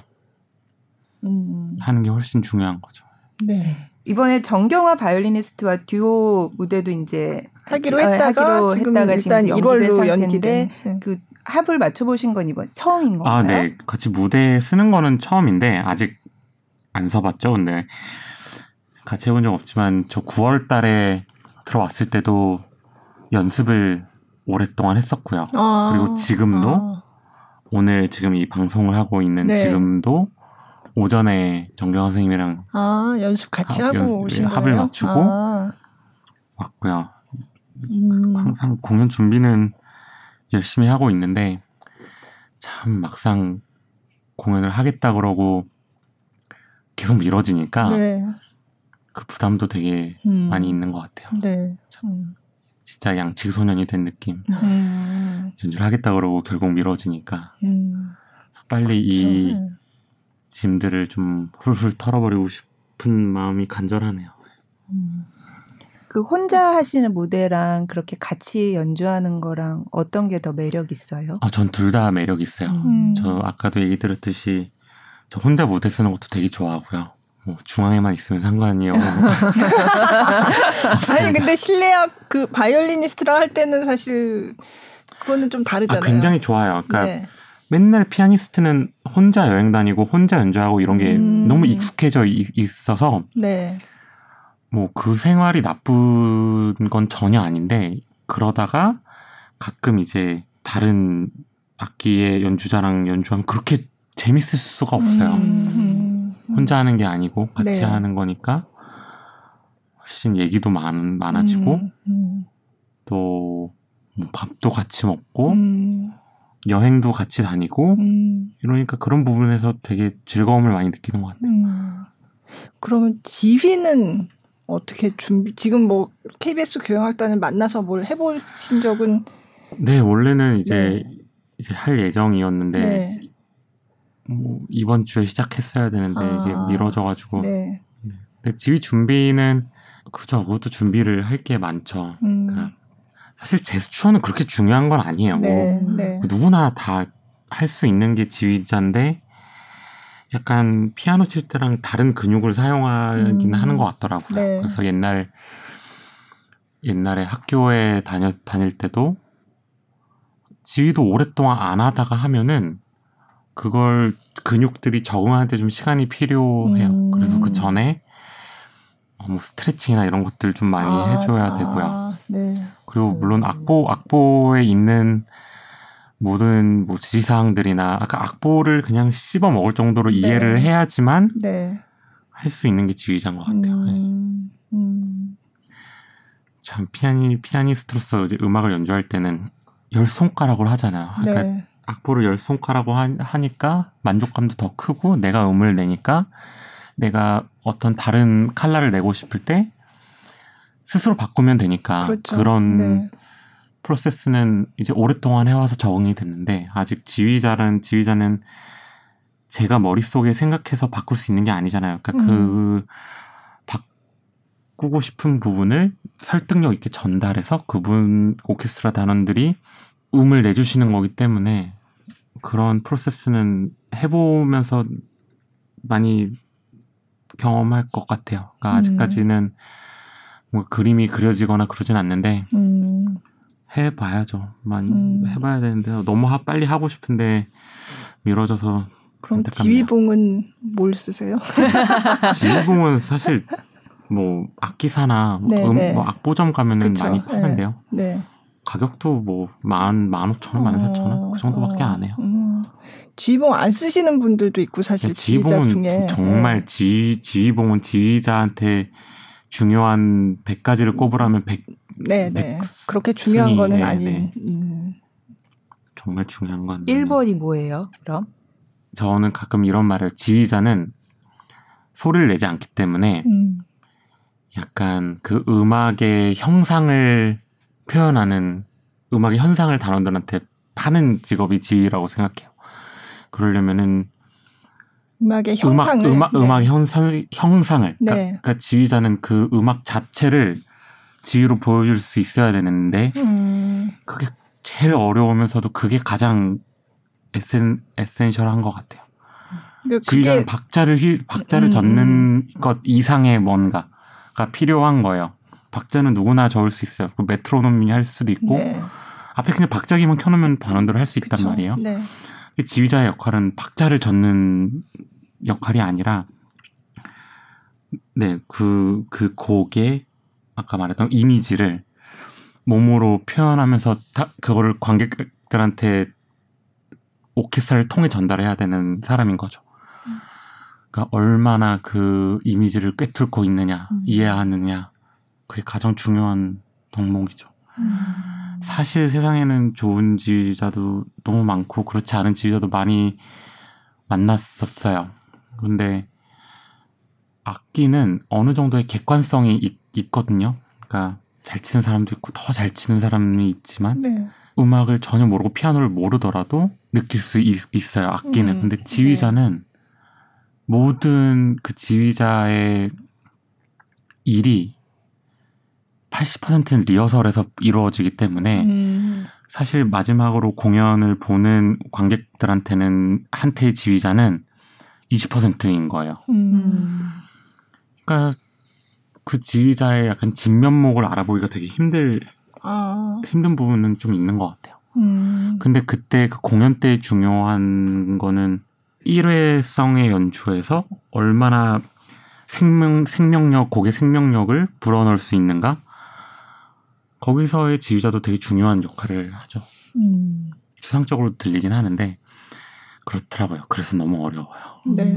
음. 하는 게 훨씬 중요한 거죠. 네. 이번에 정경화 바이올리니스트와 듀오 무대도 이제 하기로 아, 했다가 하기로 했다가 지금 1월로 연기된 네. 그 합을 맞춰 보신 건 이번 처음인 건가요? 아, 네. 같이 무대 쓰는 거는 처음인데 아직 안 서봤죠. 근데 같이 해본 적 없지만 저 9월 달에 들어왔을 때도 연습을 오랫동안 했었고요. 아, 그리고 지금도 아. 오늘 지금 이 방송을 하고 있는 네. 지금도 오전에 정경 선생님이랑 아 연습 같이 하, 하고 연습, 오신 합을 거예요? 맞추고 아. 왔고요. 음. 항상 공연 준비는 열심히 하고 있는데 참 막상 공연을 하겠다 그러고 계속 미뤄지니까 네. 그 부담도 되게 음. 많이 있는 것 같아요. 네. 음. 진짜 양치기 소년이 된 느낌. 음. 연주를 하겠다 그러고 결국 미뤄지니까 음. 빨리 그렇죠. 이 네. 짐들을 좀 훌훌 털어버리고 싶은 마음이 간절하네요. 음. 그 혼자 하시는 무대랑 그렇게 같이 연주하는 거랑 어떤 게 더 매력 있어요? 아, 전 둘 다 매력 있어요. 음. 저 아까도 얘기 들었듯이 저 혼자 무대 서는 것도 되게 좋아하고요. 뭐 중앙에만 있으면 상관이요. [LAUGHS] 아니 근데 실내악 그 바이올리니스트랑 할 때는 사실 그거는 좀 다르잖아요. 아, 굉장히 좋아요. 그러니까 네. 맨날 피아니스트는 혼자 여행 다니고 혼자 연주하고 이런 게 음. 너무 익숙해져 있어서 네. 뭐 그 생활이 나쁜 건 전혀 아닌데 그러다가 가끔 이제 다른 악기의 연주자랑 연주하면 그렇게 재밌을 수가 없어요. 음, 음, 혼자 하는 게 아니고 같이 네. 하는 거니까 훨씬 얘기도 많, 많아지고 음, 음. 또뭐 밥도 같이 먹고 음. 여행도 같이 다니고 음. 이러니까 그런 부분에서 되게 즐거움을 많이 느끼는 것 같아요. 그러면 지휘는 어떻게 준비 지금 뭐 KBS 교향악단을 만나서 뭘 해보신 적은 네 원래는 이제 네. 이제 할 예정이었는데 네. 뭐 이번 주에 시작했어야 되는데 아, 이게 미뤄져가지고 네. 네. 지휘 준비는 그죠 그것도 준비를 할 게 많죠. 음. 그러니까 사실 제스처는 그렇게 중요한 건 아니에요. 네, 뭐 누구나 다 할 수 있는 게 지휘자인데 약간 피아노 칠 때랑 다른 근육을 사용하긴 음. 하는 것 같더라고요. 네. 그래서 옛날 옛날에 학교에 다녔 다닐 때도 지휘도 오랫동안 안 하다가 하면은 그걸 근육들이 적응하는데 좀 시간이 필요해요. 음. 그래서 그 전에 뭐 스트레칭이나 이런 것들 좀 많이 아, 해줘야 되고요. 아, 네. 그리고 물론 악보 악보에 있는 모든 뭐 지시사항들이나 아까 악보를 그냥 씹어 먹을 정도로 네. 이해를 해야지만 네. 할수 있는 게 지휘자인 것 같아요. 네. 음, 음. 참 피아니 피아니스트로서 음악을 연주할 때는 열 손가락으로 하잖아요. 그러니까 네. 악보를 열 손가락으로 하 니까 만족감도 더 크고 내가 음을 내니까 내가 어떤 다른 칼라를 내고 싶을 때 스스로 바꾸면 되니까 그렇죠. 그런 네. 프로세스는 이제 오랫동안 해와서 적응이 됐는데 아직 지휘자는 지휘자는 제가 머릿속에 생각해서 바꿀 수 있는 게 아니잖아요. 그러니까 음. 그 바꾸고 싶은 부분을 설득력 있게 전달해서 그분 오케스트라 단원들이 음을 내주시는 거기 때문에 그런 프로세스는 해보면서 많이 경험할 것 같아요. 그러니까 음. 아직까지는 뭐 그림이 그려지거나 그러진 않는데 음. 해봐야죠. 많이 음. 해봐야 되는데 너무 하, 빨리 하고 싶은데 미뤄져서 그럼 지휘봉은 뭘 쓰세요? [LAUGHS] 지휘봉은 사실 뭐 악기사나 뭐, 네, 음, 네. 뭐 악보점 가면은 그쵸. 많이 파는데요. 네. 네. 가격도 뭐 만, 만 오천 원, 만 사천 원, 그 정도밖에 안 해요. 음. 지휘봉 안 쓰시는 분들도 있고 사실 지휘봉은 중에. 정말 네. 지, 지휘봉은 지휘자한테 중요한 100가지를 꼽으라면 100, 네, 네. 그렇게 중요한 거는 네, 아닌. 네. 음. 정말 중요한 건 1번이 뭐예요? 그럼? 저는 가끔 이런 말을 지휘자는 소리를 내지 않기 때문에 음. 약간 그 음악의 형상을 표현하는 음악의 현상을 단원들한테 파는 직업이 지휘라고 생각해요. 그러려면은 음악의 형상을 음악 음악, 네. 음악 형상 형상을 그러니까, 네. 그러니까, 지휘자는 그 음악 자체를 지휘로 보여줄 수 있어야 되는데 음. 그게 제일 어려우면서도 그게 가장 에센 에센셜한 것 같아요. 지휘자는 박자를 휘, 박자를 음. 젓는 것 이상의 뭔가가 필요한 거예요. 박자는 누구나 적을 수 있어요. 그 메트로놈이 할 수도 있고 네. 앞에 그냥 박자기만 켜놓으면 단원대로 할 수 있단 그쵸. 말이에요. 네. 지휘자의 역할은 박자를 젓는 역할이 아니라 네, 그, 그 곡의 아까 말했던 이미지를 몸으로 표현하면서 다, 그거를 관객들한테 오케스트라를 통해 전달해야 되는 사람인 거죠. 그러니까 얼마나 그 이미지를 꿰뚫고 있느냐, 음. 이해하느냐, 그게 가장 중요한 덕목이죠. 음. 사실 세상에는 좋은 지휘자도 너무 많고 그렇지 않은 지휘자도 많이 만났었어요. 근데 악기는 어느 정도의 객관성이 있, 있거든요. 그러니까 잘 치는 사람도 있고 더 잘 치는 사람이 있지만 네. 음악을 전혀 모르고 피아노를 모르더라도 느낄 수 있, 어요 악기는. 음, 근데 지휘자는 네. 모든 그 지휘자의 일이 80%는 리허설에서 이루어지기 때문에 음. 사실 마지막으로 공연을 보는 관객들한테는 한태의 지휘자는 20%인 거예요. 음. 그러니까 그 지휘자의 약간 진면목을 알아보기가 되게 힘들 아. 힘든 부분은 좀 있는 것 같아요. 음. 근데 그때 그 공연 때 중요한 거는 일회성의 연주에서 얼마나 생명 생명력 곡의 생명력을 불어넣을 수 있는가 거기서의 지휘자도 되게 중요한 역할을 하죠. 음. 추상적으로 들리긴 하는데 그렇더라고요. 그래서 너무 어려워요. 네.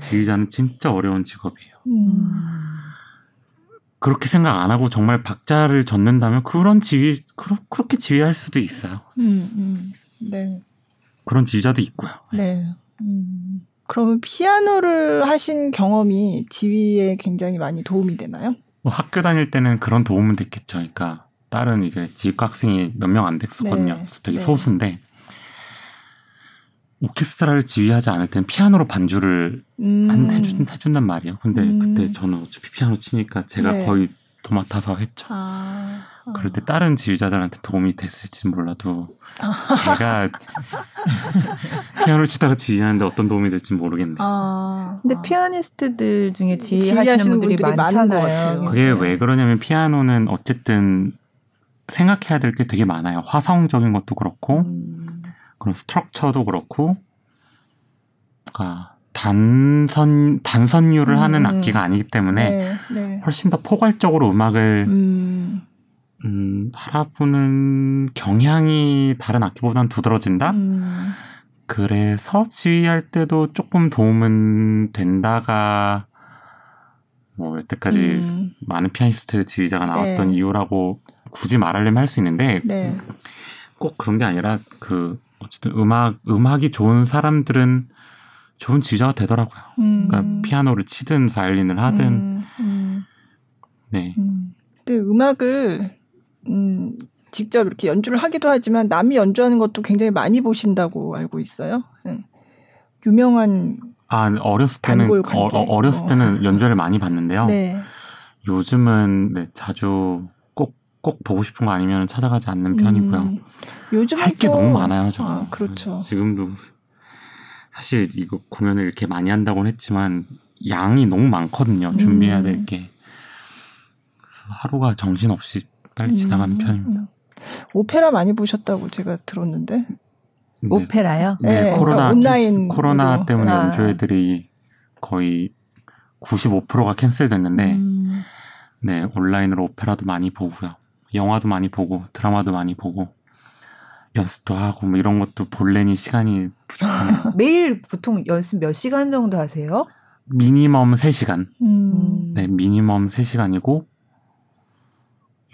지휘자는 진짜 어려운 직업이에요. 음. 그렇게 생각 안 하고 정말 박자를 젓는다면 그런 지휘 그러, 그렇게 지휘할 수도 있어요. 음, 음. 네. 그런 지휘자도 있고요. 네. 음. 그러면 피아노를 하신 경험이 지휘에 굉장히 많이 도움이 되나요? 뭐 학교 다닐 때는 그런 도움은 됐겠죠. 그러니까 다른 이제 지휘과 학생이 몇 명 안 됐었거든요. 네. 되게 네. 소수인데 오케스트라를 지휘하지 않을 땐 피아노로 반주를 음. 한, 해준, 해준단 말이에요. 근데 음. 그때 저는 어차피 피아노 치니까 제가 네. 거의 도맡아서 했죠. 아. 그럴 때 다른 지휘자들한테 도움이 됐을지 몰라도 아. 제가 [LAUGHS] 피아노를 치다가 지휘하는데 어떤 도움이 될지 모르겠네요. 아. 근데 피아니스트들 중에 지휘하시는, 분들이, 분들이 많잖아요. 그게 왜 그러냐면 피아노는 어쨌든 생각해야 될 게 되게 많아요. 화성적인 것도 그렇고 음. 그런 스트럭처도 그렇고 그러니까 단선 단선율을 음. 하는 악기가 아니기 때문에 네, 네. 훨씬 더 포괄적으로 음악을 음. 음, 하라부는 경향이 다른 악기보다는 두드러진다? 음. 그래서 지휘할 때도 조금 도움은 된다가 뭐 여태까지 음. 많은 피아니스트 지휘자가 나왔던 네. 이유라고 굳이 말하려면 할 수 있는데 네. 꼭 그런 게 아니라 그 어쨌든 음악 음악이 좋은 사람들은 좋은 지휘자가 되더라고요. 음. 그러니까 피아노를 치든 바이올린을 하든 음. 음. 네. 음. 근데 음악을 음, 직접 이렇게 연주를 하기도 하지만 남이 연주하는 것도 굉장히 많이 보신다고 알고 있어요. 네. 유명한 아 어렸을 때는 어, 어 렸을 때는 연주를 많이 봤는데요. 네. 요즘은 네, 자주 꼭꼭 보고 싶은 거 아니면 찾아가지 않는 편이고요. 음, 요즘 할게 너무 많아요. 저 아, 그렇죠. 지금도 사실 이거 공연을 이렇게 많이 한다고는 했지만 양이 너무 많거든요. 준비해야 될 게. 음. 하루가 정신없이 빨리 지나가는 음, 편입니다. 오페라 많이 보셨다고 제가 들었는데. 네. 오페라요? 네, 네 코로나 그러니까 온라인 코로나 때문에 아. 연주회들이 거의 95%가 캔슬됐는데 음. 네 온라인으로 오페라도 많이 보고요, 영화도 많이 보고 드라마도 많이 보고 연습도 하고 뭐 이런 것도 볼래니 시간이. [LAUGHS] 매일 보통 연습 몇 시간 정도 하세요? 미니멈 3시간. 음. 네, 미니멈 3시간이고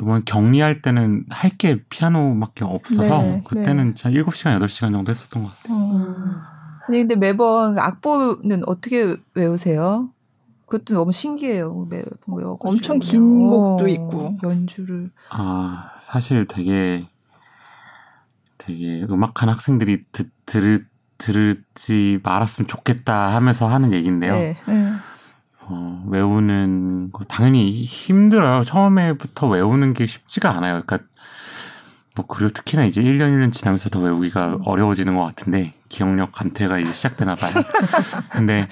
이번 격리할 때는 할 게 피아노밖에 없어서 네, 그때는 네. 한 7시간, 8시간 정도 했었던 것 같아요. 음. 아니 근데 매번 악보는 어떻게 외우세요? 그것도 너무 신기해요. 매번 외워 엄청 긴 곡도 있고 연주를 아, 사실 되게 되게 음악하는 학생들이 듣, 들, 들지 말았으면 좋겠다 하면서 하는 얘기인데요. 네, 네. 어, 외우는 거 당연히 힘들어요. 처음에부터 외우는 게 쉽지가 않아요. 그러니까 뭐 그리고 특히나 이제 1년 1년 지나면서 더 외우기가 어려워지는 것 같은데 기억력 감퇴가 이제 시작되나 봐요. 근데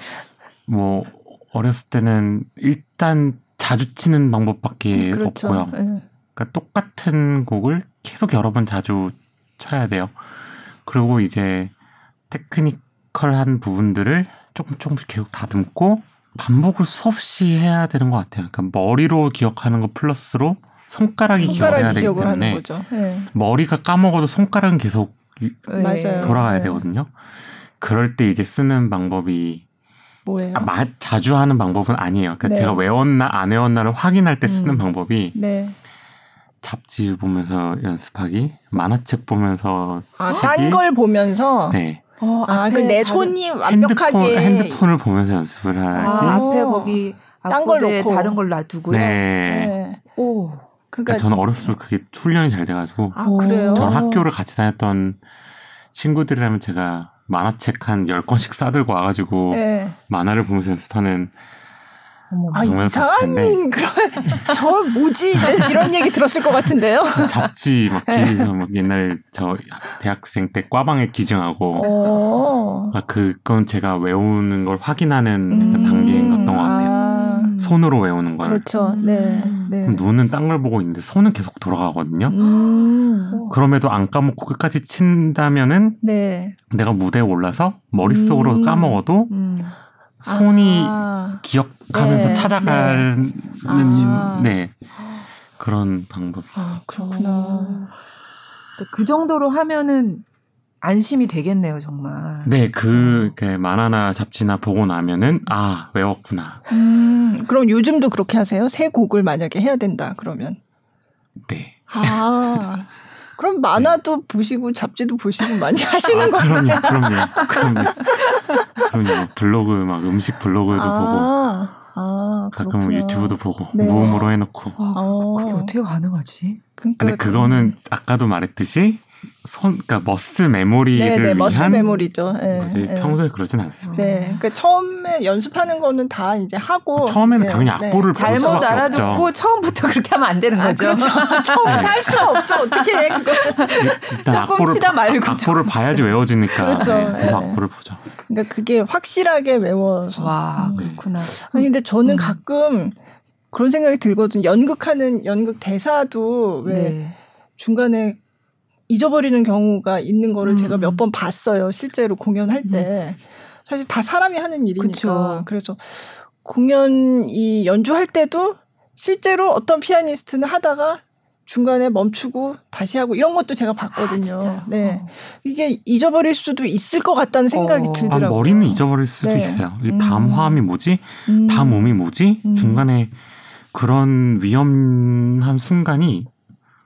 뭐 어렸을 때는 일단 자주 치는 방법밖에 음, 그렇죠. 없고요. 네. 그러니까 똑같은 곡을 계속 여러 번 자주 쳐야 돼요. 그리고 이제 테크니컬한 부분들을 조금 조금씩 계속 다듬고 반복을 수없이 해야 되는 것 같아요. 그러니까 머리로 기억하는 거 플러스로 손가락이, 손가락이 기억해야 되기 때문에 네. 머리가 까먹어도 손가락은 계속 네. 돌아가야 네. 되거든요. 그럴 때 이제 쓰는 방법이 뭐예요? 아, 마, 자주 하는 방법은 아니에요. 그러니까 네. 제가 외웠나 안 외웠나를 확인할 때 쓰는 음. 방법이 네. 잡지 보면서 연습하기, 만화책 보면서 아, 딴걸 보면서 네. 어, 아, 그 내 손이 완벽하게 핸드폰, 핸드폰을 보면서 연습을 하기. 아, 앞에 거기 딴걸 놓고 다른 걸 놔두고요. 네. 네. 오. 그러니까, 그러니까 저는 어렸을 때 그게 훈련이 잘 돼가지고. 아, 그래요? 저는 학교를 같이 다녔던 친구들이라면 제가 만화책 한 10권씩 싸들고 와가지고 네. 만화를 보면서 연습하는 아, 이상한 그런 [LAUGHS] 저 뭐지 이런 얘기 들었을 것 같은데요. 잡지 막, 기, 네. 막 옛날 저 대학생 때 꽈방에 기증하고 어. 아, 그건 제가 외우는 걸 확인하는 음. 손으로 외우는 걸. 그렇죠. 네. 네. 눈은 딴 걸 보고 있는데 손은 계속 돌아가거든요. 음. 그럼에도 안 까먹고 끝까지 친다면은 네. 내가 무대에 올라서 머릿속으로 음. 까먹어도 음. 손이 아. 기억하면서 네. 찾아가는 네. 아. 네. 그런 방법. 아, 그렇구나. 그 정도로 하면은 안심이 되겠네요, 정말. 네, 그, 그 만화나 잡지나 보고 나면은 아 외웠구나. 음, 그럼 요즘도 그렇게 하세요? 새 곡을 만약에 해야 된다 그러면? 네. 아. 그럼 만화도 네. 보시고 잡지도 보시고 많이 하시는 아, 거예요? 그럼요, 그럼요, 그럼요. 그럼요. 블로그 막 음식 블로그도 아, 보고. 아, 가끔 그렇구나. 유튜브도 보고 네. 무음으로 해놓고. 아, 그게 어떻게 가능하지? 그러니까 근데 그거는 아까도 말했듯이 손, 그러니까 머슬 메모리를 네네, 위한 머슬 메모리죠. 네, 네. 평소에 그러진 않습니다. 네, 그러니까 처음에 연습하는 거는 다 이제 하고 처음에는 당연히 네. 악보를 네. 잘못 알아듣고 없죠. 처음부터 그렇게 하면 안 되는 아, 거죠. 그렇죠. [LAUGHS] 처음 네. 할수 없죠. 어떻게 해 그거? 일단 악보를 치다 말고 악보를 봐야지 외워지니까. 그렇죠. 네, 그래서 네. 악보를 보죠. 그러니까 그게 확실하게 외워서. 와 음. 그렇구나. 아니 근데 저는 음. 가끔 그런 생각이 들거든요. 연극하는 연극 대사도 왜 중간에 잊어버리는 경우가 있는 거를 음. 제가 몇 번 봤어요. 실제로 공연할 때. 음. 사실 다 사람이 하는 일이니까. 그쵸. 그래서 공연 이 연주할 때도 실제로 어떤 피아니스트는 하다가 중간에 멈추고 다시 하고 이런 것도 제가 봤거든요. 아, 네. 어. 이게 잊어버릴 수도 있을 것 같다는 생각이 어. 들더라고요. 아, 머리는 잊어버릴 수도 네. 있어요. 이 다음 음. 화음이 뭐지? 음. 다음 음이 뭐지? 음. 중간에 그런 위험한 순간이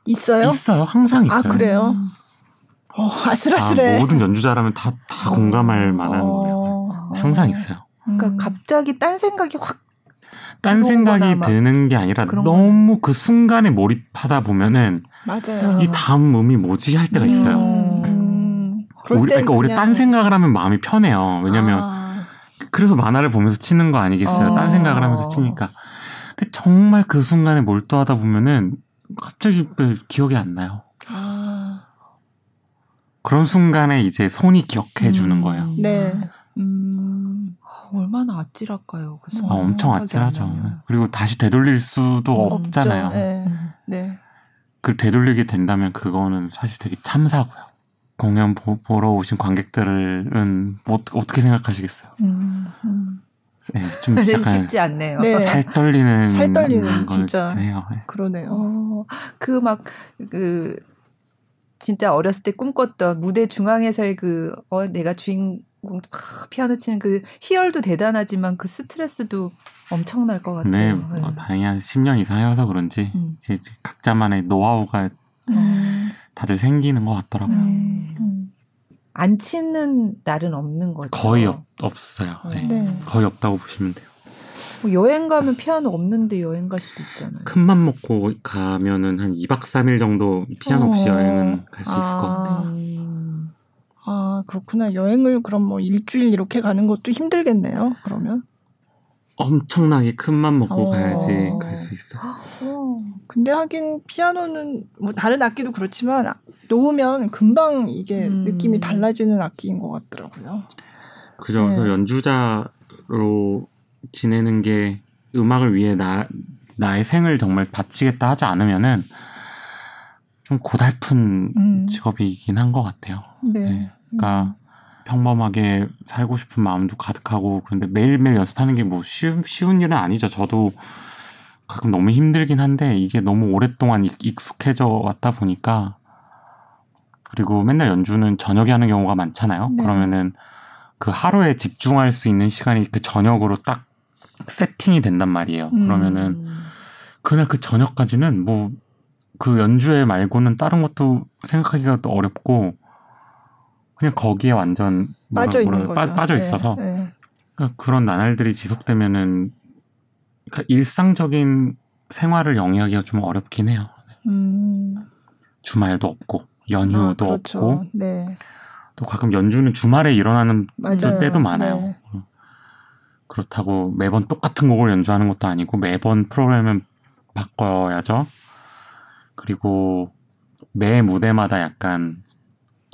있어요? 있어요. 항상 아, 있어요. 아, 그래요? 음. 어, 아슬아슬해. 아, 모든 연주자라면 다, 다 공감할 만한 어. 거예요. 항상 있어요. 그러니까 음. 갑자기 딴 생각이 확. 딴 생각이 드는 게 아니라 너무 그 순간에 몰입하다 보면은 맞아요. 이 다음 음이 뭐지 할 때가 있어요. 음. 우리, 그러니까 우리 딴 생각을 하면 마음이 편해요. 왜냐면 아. 그래서 만화를 보면서 치는 거 아니겠어요. 어. 딴 생각을 하면서 치니까. 근데 정말 그 순간에 몰두하다 보면은 갑자기 기억이 안 나요. 아. 그런 순간에 이제 손이 기억해 주는 음. 거예요. 네. 음. 아, 얼마나 아찔할까요? 그 아, 엄청 아찔하죠. 그리고 다시 되돌릴 수도 음, 없잖아요. 네. 네. 그 되돌리게 된다면 그거는 사실 되게 참사고요. 공연 보, 러 오신 관객들은 뭐, 어떻게 생각하시겠어요? 음, 음. 네, 좀 [LAUGHS] 약간 쉽지 않네요. 네. 살 떨리는 살 떨리는 진짜 해요. 네. 그러네요. 어, 그막그 진짜 어렸을 때 꿈꿨던 무대 중앙에서의 그 어, 내가 주인공 피아노 치는 그 희열도 대단하지만 그 스트레스도 엄청날 것 같아요. 네, 네. 어, 다행히 한 10년 이상 해와서 그런지 음. 각자만의 노하우가 음. 다들 생기는 것 같더라고요. 음. 음. 안 치는 날은 없는 거죠. 거의 없, 없어요. 네. 네. 거의 없다고 보시면 돼요. 뭐 여행 가면 피아노 없는데 여행 갈 수도 있잖아요. 큰맘 먹고 가면은 한 2박 3일 정도 피아노 없이 어. 여행은 갈 수 있을 것 아. 같아요. 음. 아, 그렇구나. 여행을 그럼 뭐 일주일 이렇게 가는 것도 힘들겠네요. 그러면? 엄청나게 큰 맘 먹고 어. 가야지 갈 수 있어. 어. 근데 하긴 피아노는 뭐 다른 악기도 그렇지만 놓으면 금방 이게 음. 느낌이 달라지는 악기인 것 같더라고요. 그죠. 네. 그래서 연주자로 지내는 게 음악을 위해 나 나의 생을 정말 바치겠다 하지 않으면은 좀 고달픈 음. 직업이긴 한 것 같아요. 네. 네. 그러니까 음. 평범하게 살고 싶은 마음도 가득하고 그런데 매일매일 연습하는 게 뭐 쉬운 쉬운 일은 아니죠. 저도 가끔 너무 힘들긴 한데 이게 너무 오랫동안 익숙해져 왔다 보니까 그리고 맨날 연주는 저녁에 하는 경우가 많잖아요. 네. 그러면은 그 하루에 집중할 수 있는 시간이 그 저녁으로 딱 세팅이 된단 말이에요. 음. 그러면은 그날 그 저녁까지는 뭐 그 연주회 말고는 다른 것도 생각하기가 또 어렵고 그냥 거기에 완전 뭐라, 빠져 있는 뭐라, 빠, 져 있어서 네, 네. 그러니까 그런 나날들이 지속되면은 그러니까 일상적인 생활을 영위하기가 좀 어렵긴 해요. 음. 주말도 없고 연휴도 아, 그렇죠. 없고 네. 또 가끔 연주는 주말에 일어나는 맞아요. 때도 많아요. 네. 그렇다고 매번 똑같은 곡을 연주하는 것도 아니고 매번 프로그램을 바꿔야죠. 그리고 매 무대마다 약간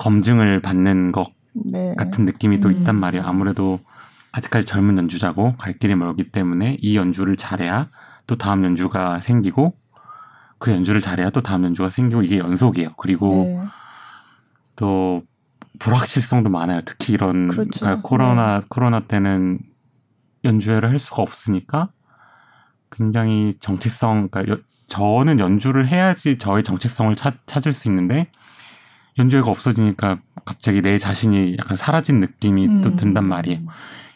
검증을 받는 것 네. 같은 느낌이 또 있단 음. 말이에요. 아무래도 아직까지 젊은 연주자고 갈 길이 멀기 때문에 이 연주를 잘해야 또 다음 연주가 생기고 그 연주를 잘해야 또 다음 연주가 생기고 이게 연속이에요. 그리고 네. 또 불확실성도 많아요. 특히 이런 그렇죠. 그러니까 코로나 네. 코로나 때는 연주회를 할 수가 없으니까 굉장히 정체성, 그러니까 여, 저는 연주를 해야지 저의 정체성을 찾, 찾을 수 있는데 연주회가 없어지니까 갑자기 내 자신이 약간 사라진 느낌이 음. 또 든단 말이에요.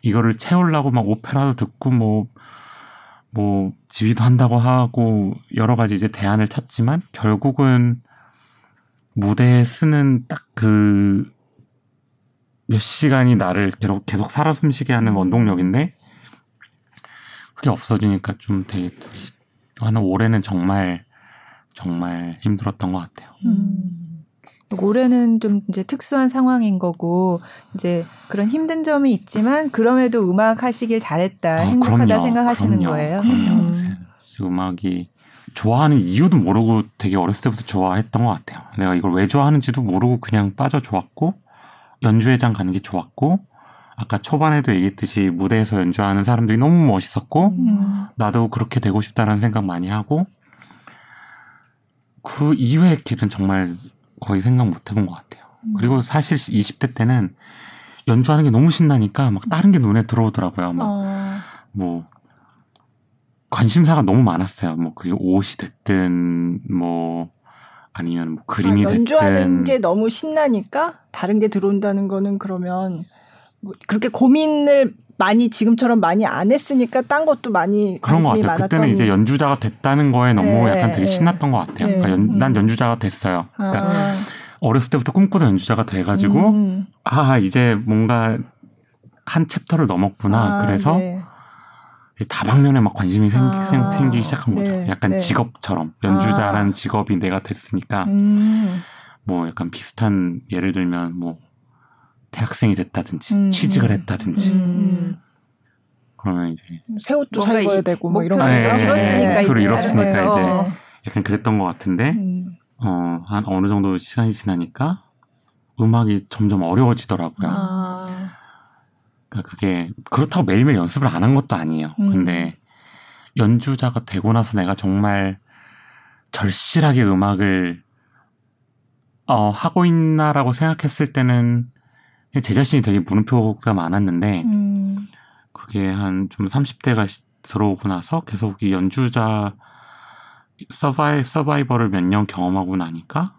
이거를 채우려고 막 오페라도 듣고 뭐, 뭐, 지휘도 한다고 하고 여러 가지 이제 대안을 찾지만 결국은 무대에 쓰는 딱 그 몇 시간이 나를 계속, 계속 살아 숨쉬게 하는 음. 원동력인데 그게 없어지니까 좀 되게 한 올해는 정말 정말 힘들었던 것 같아요. 음. 올해는 좀 이제 특수한 상황인 거고 이제 그런 힘든 점이 있지만 그럼에도 음악 하시길 잘했다 아, 행복하다 그럼요, 생각하시는 그럼요, 거예요. 그럼요. 음. 음악이 좋아하는 이유도 모르고 되게 어렸을 때부터 좋아했던 것 같아요. 내가 이걸 왜 좋아하는지도 모르고 그냥 빠져 좋았고 연주회장 가는 게 좋았고 아까 초반에도 얘기했듯이 무대에서 연주하는 사람들이 너무 멋있었고 음. 나도 그렇게 되고 싶다는 생각 많이 하고 그 이외의 길은 정말 거의 생각 못 해본 것 같아요. 음. 그리고 사실 20대 때는 연주하는 게 너무 신나니까 막 다른 게 눈에 들어오더라고요. 막 어. 뭐 관심사가 너무 많았어요. 뭐 그게 옷이 됐든 뭐 아니면 뭐 그림이 아, 연주하는 됐든 게 너무 신나니까 다른 게 들어온다는 거는 그러면 뭐 그렇게 고민을 많이 지금처럼 많이 안 했으니까 딴 것도 많이 그런 것 같아요. 그때는 이제 연주자가 됐다는 거에 너무 네, 약간 되게 네. 신났던 것 같아요. 네, 그러니까 연, 음. 난 연주자가 됐어요. 그러니까 아. 어렸을 때부터 꿈꾸던 연주자가 돼가지고 음. 아 이제 뭔가 한 챕터를 넘었구나. 아, 그래서 네. 다방면에 막 관심이 생, 아, 생, 기기 시작한 거죠. 네, 약간 네. 직업처럼 연주자라는 아. 직업이 내가 됐으니까 음. 뭐 약간 비슷한 예를 들면 뭐 대학생이 됐다든지 음, 취직을 음. 했다든지 음. 그러면 이제 새 옷도 사 입어야 되고 뭐 이런 거 네, 이뤘으니까 그걸 이뤘으니까 이제 어. 약간 그랬던 것 같은데 음. 어한 어느 정도 시간이 지나니까 음악이 점점 어려워지더라고요. 아. 그러니까 그게 그렇다고 매일매일 연습을 안 한 것도 아니에요. 음. 근데 연주자가 되고 나서 내가 정말 절실하게 음악을 어, 하고 있나라고 생각했을 때는 제 자신이 되게 물음표가 많았는데 음. 그게 한 좀 30대가 들어오고 나서 계속 이 연주자 서바이 서바이벌을 몇 년 경험하고 나니까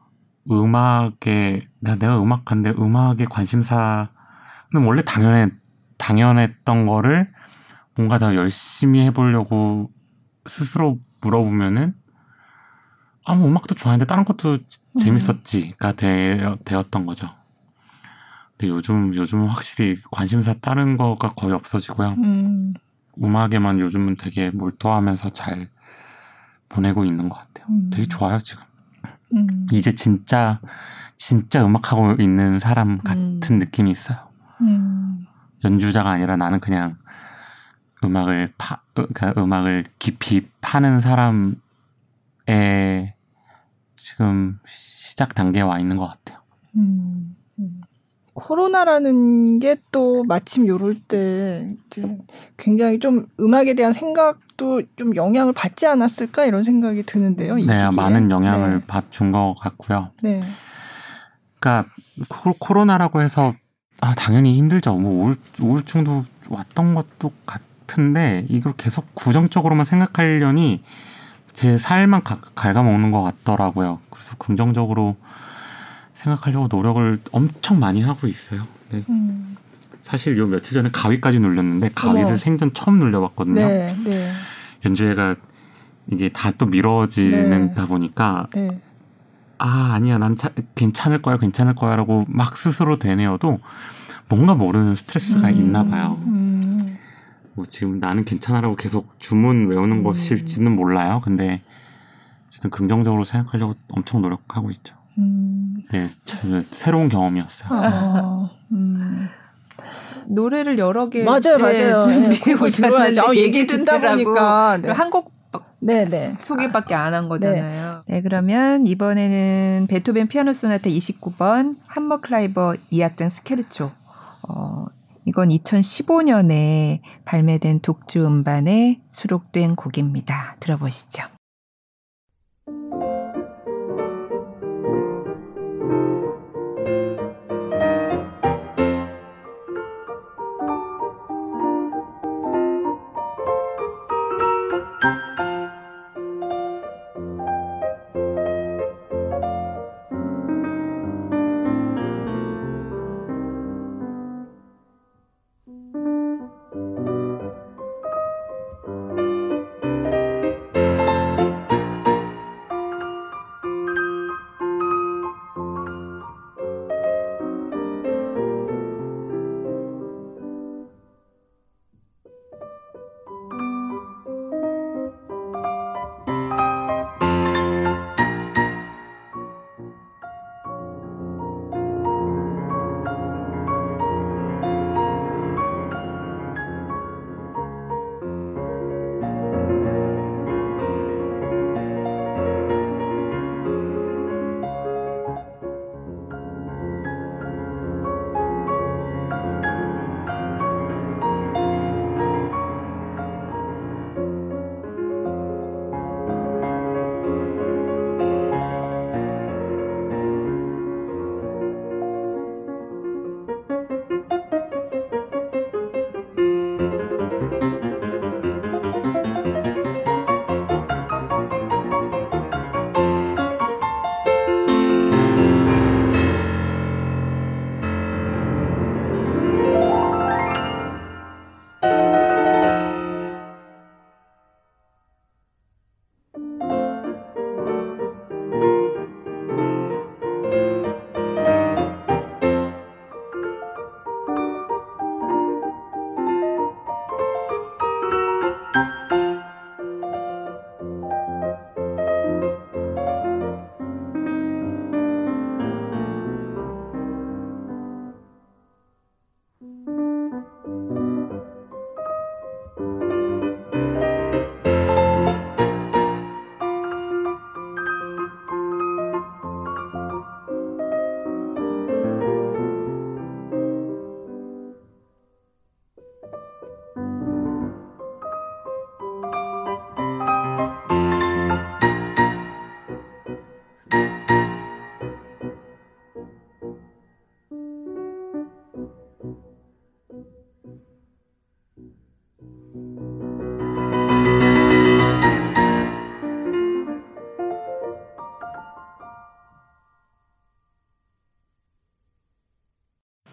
음악에 내가 음악한데 음악에 관심사는 원래 당연해 당연했던 거를 뭔가 더 열심히 해보려고 스스로 물어보면은 아무 뭐 음악도 좋아했는데 다른 것도 재밌었지가 되, 되었던 거죠. 근데 요즘 요즘은 확실히 관심사 다른 거가 거의 없어지고요. 음. 음악에만 요즘은 되게 몰두하면서 잘 보내고 있는 것 같아요. 음. 되게 좋아요 지금. 음. 이제 진짜 진짜 음악하고 있는 사람 같은 음. 느낌이 있어요. 음. 연주자가 아니라 나는 그냥 음악을 파, 그러니까 음악을 깊이 파는 사람의 지금 시작 단계에 와 있는 것 같아요. 음, 음. 코로나라는 게 또 마침 요럴 때 이제 굉장히 좀 음악에 대한 생각도 좀 영향을 받지 않았을까 이런 생각이 드는데요. 네, 시기에. 많은 영향을 네. 받준 것 같고요. 네. 그러니까 코로나라고 해서 아 당연히 힘들죠. 뭐 우울, 우울증도 왔던 것도 같은데 이걸 계속 부정적으로만 생각하려니 제 삶만 가, 갉아먹는 것 같더라고요. 그래서 긍정적으로 생각하려고 노력을 엄청 많이 하고 있어요. 네. 음. 사실 요 며칠 전에 가위까지 눌렸는데 가위를 어. 생전 처음 눌려봤거든요. 네, 네. 연주회가 이게 다 또 미뤄지는다 네. 보니까 네. 아 아니야 난 차, 괜찮을 거야 괜찮을 거야라고 막 스스로 되뇌어도 뭔가 모르는 스트레스가 음, 있나 봐요. 음. 뭐 지금 나는 괜찮아라고 계속 주문 외우는 음. 것일지는 몰라요. 근데 어쨌든 긍정적으로 생각하려고 엄청 노력하고 있죠. 음. 네, 새로운 경험이었어요. 아, 음. 노래를 여러 개 맞아요, 맞아요. 준비해 보셨는데 아, 얘기 듣다 보니까 네. 한곡 네네. 소개밖에 안 한 거잖아요. 네. 네. 그러면 이번에는 베토벤 피아노 소나타 29번 함머 클라이버 2악장 스케르초. 어, 이건 2015년에 발매된 독주 음반에 수록된 곡입니다. 들어보시죠.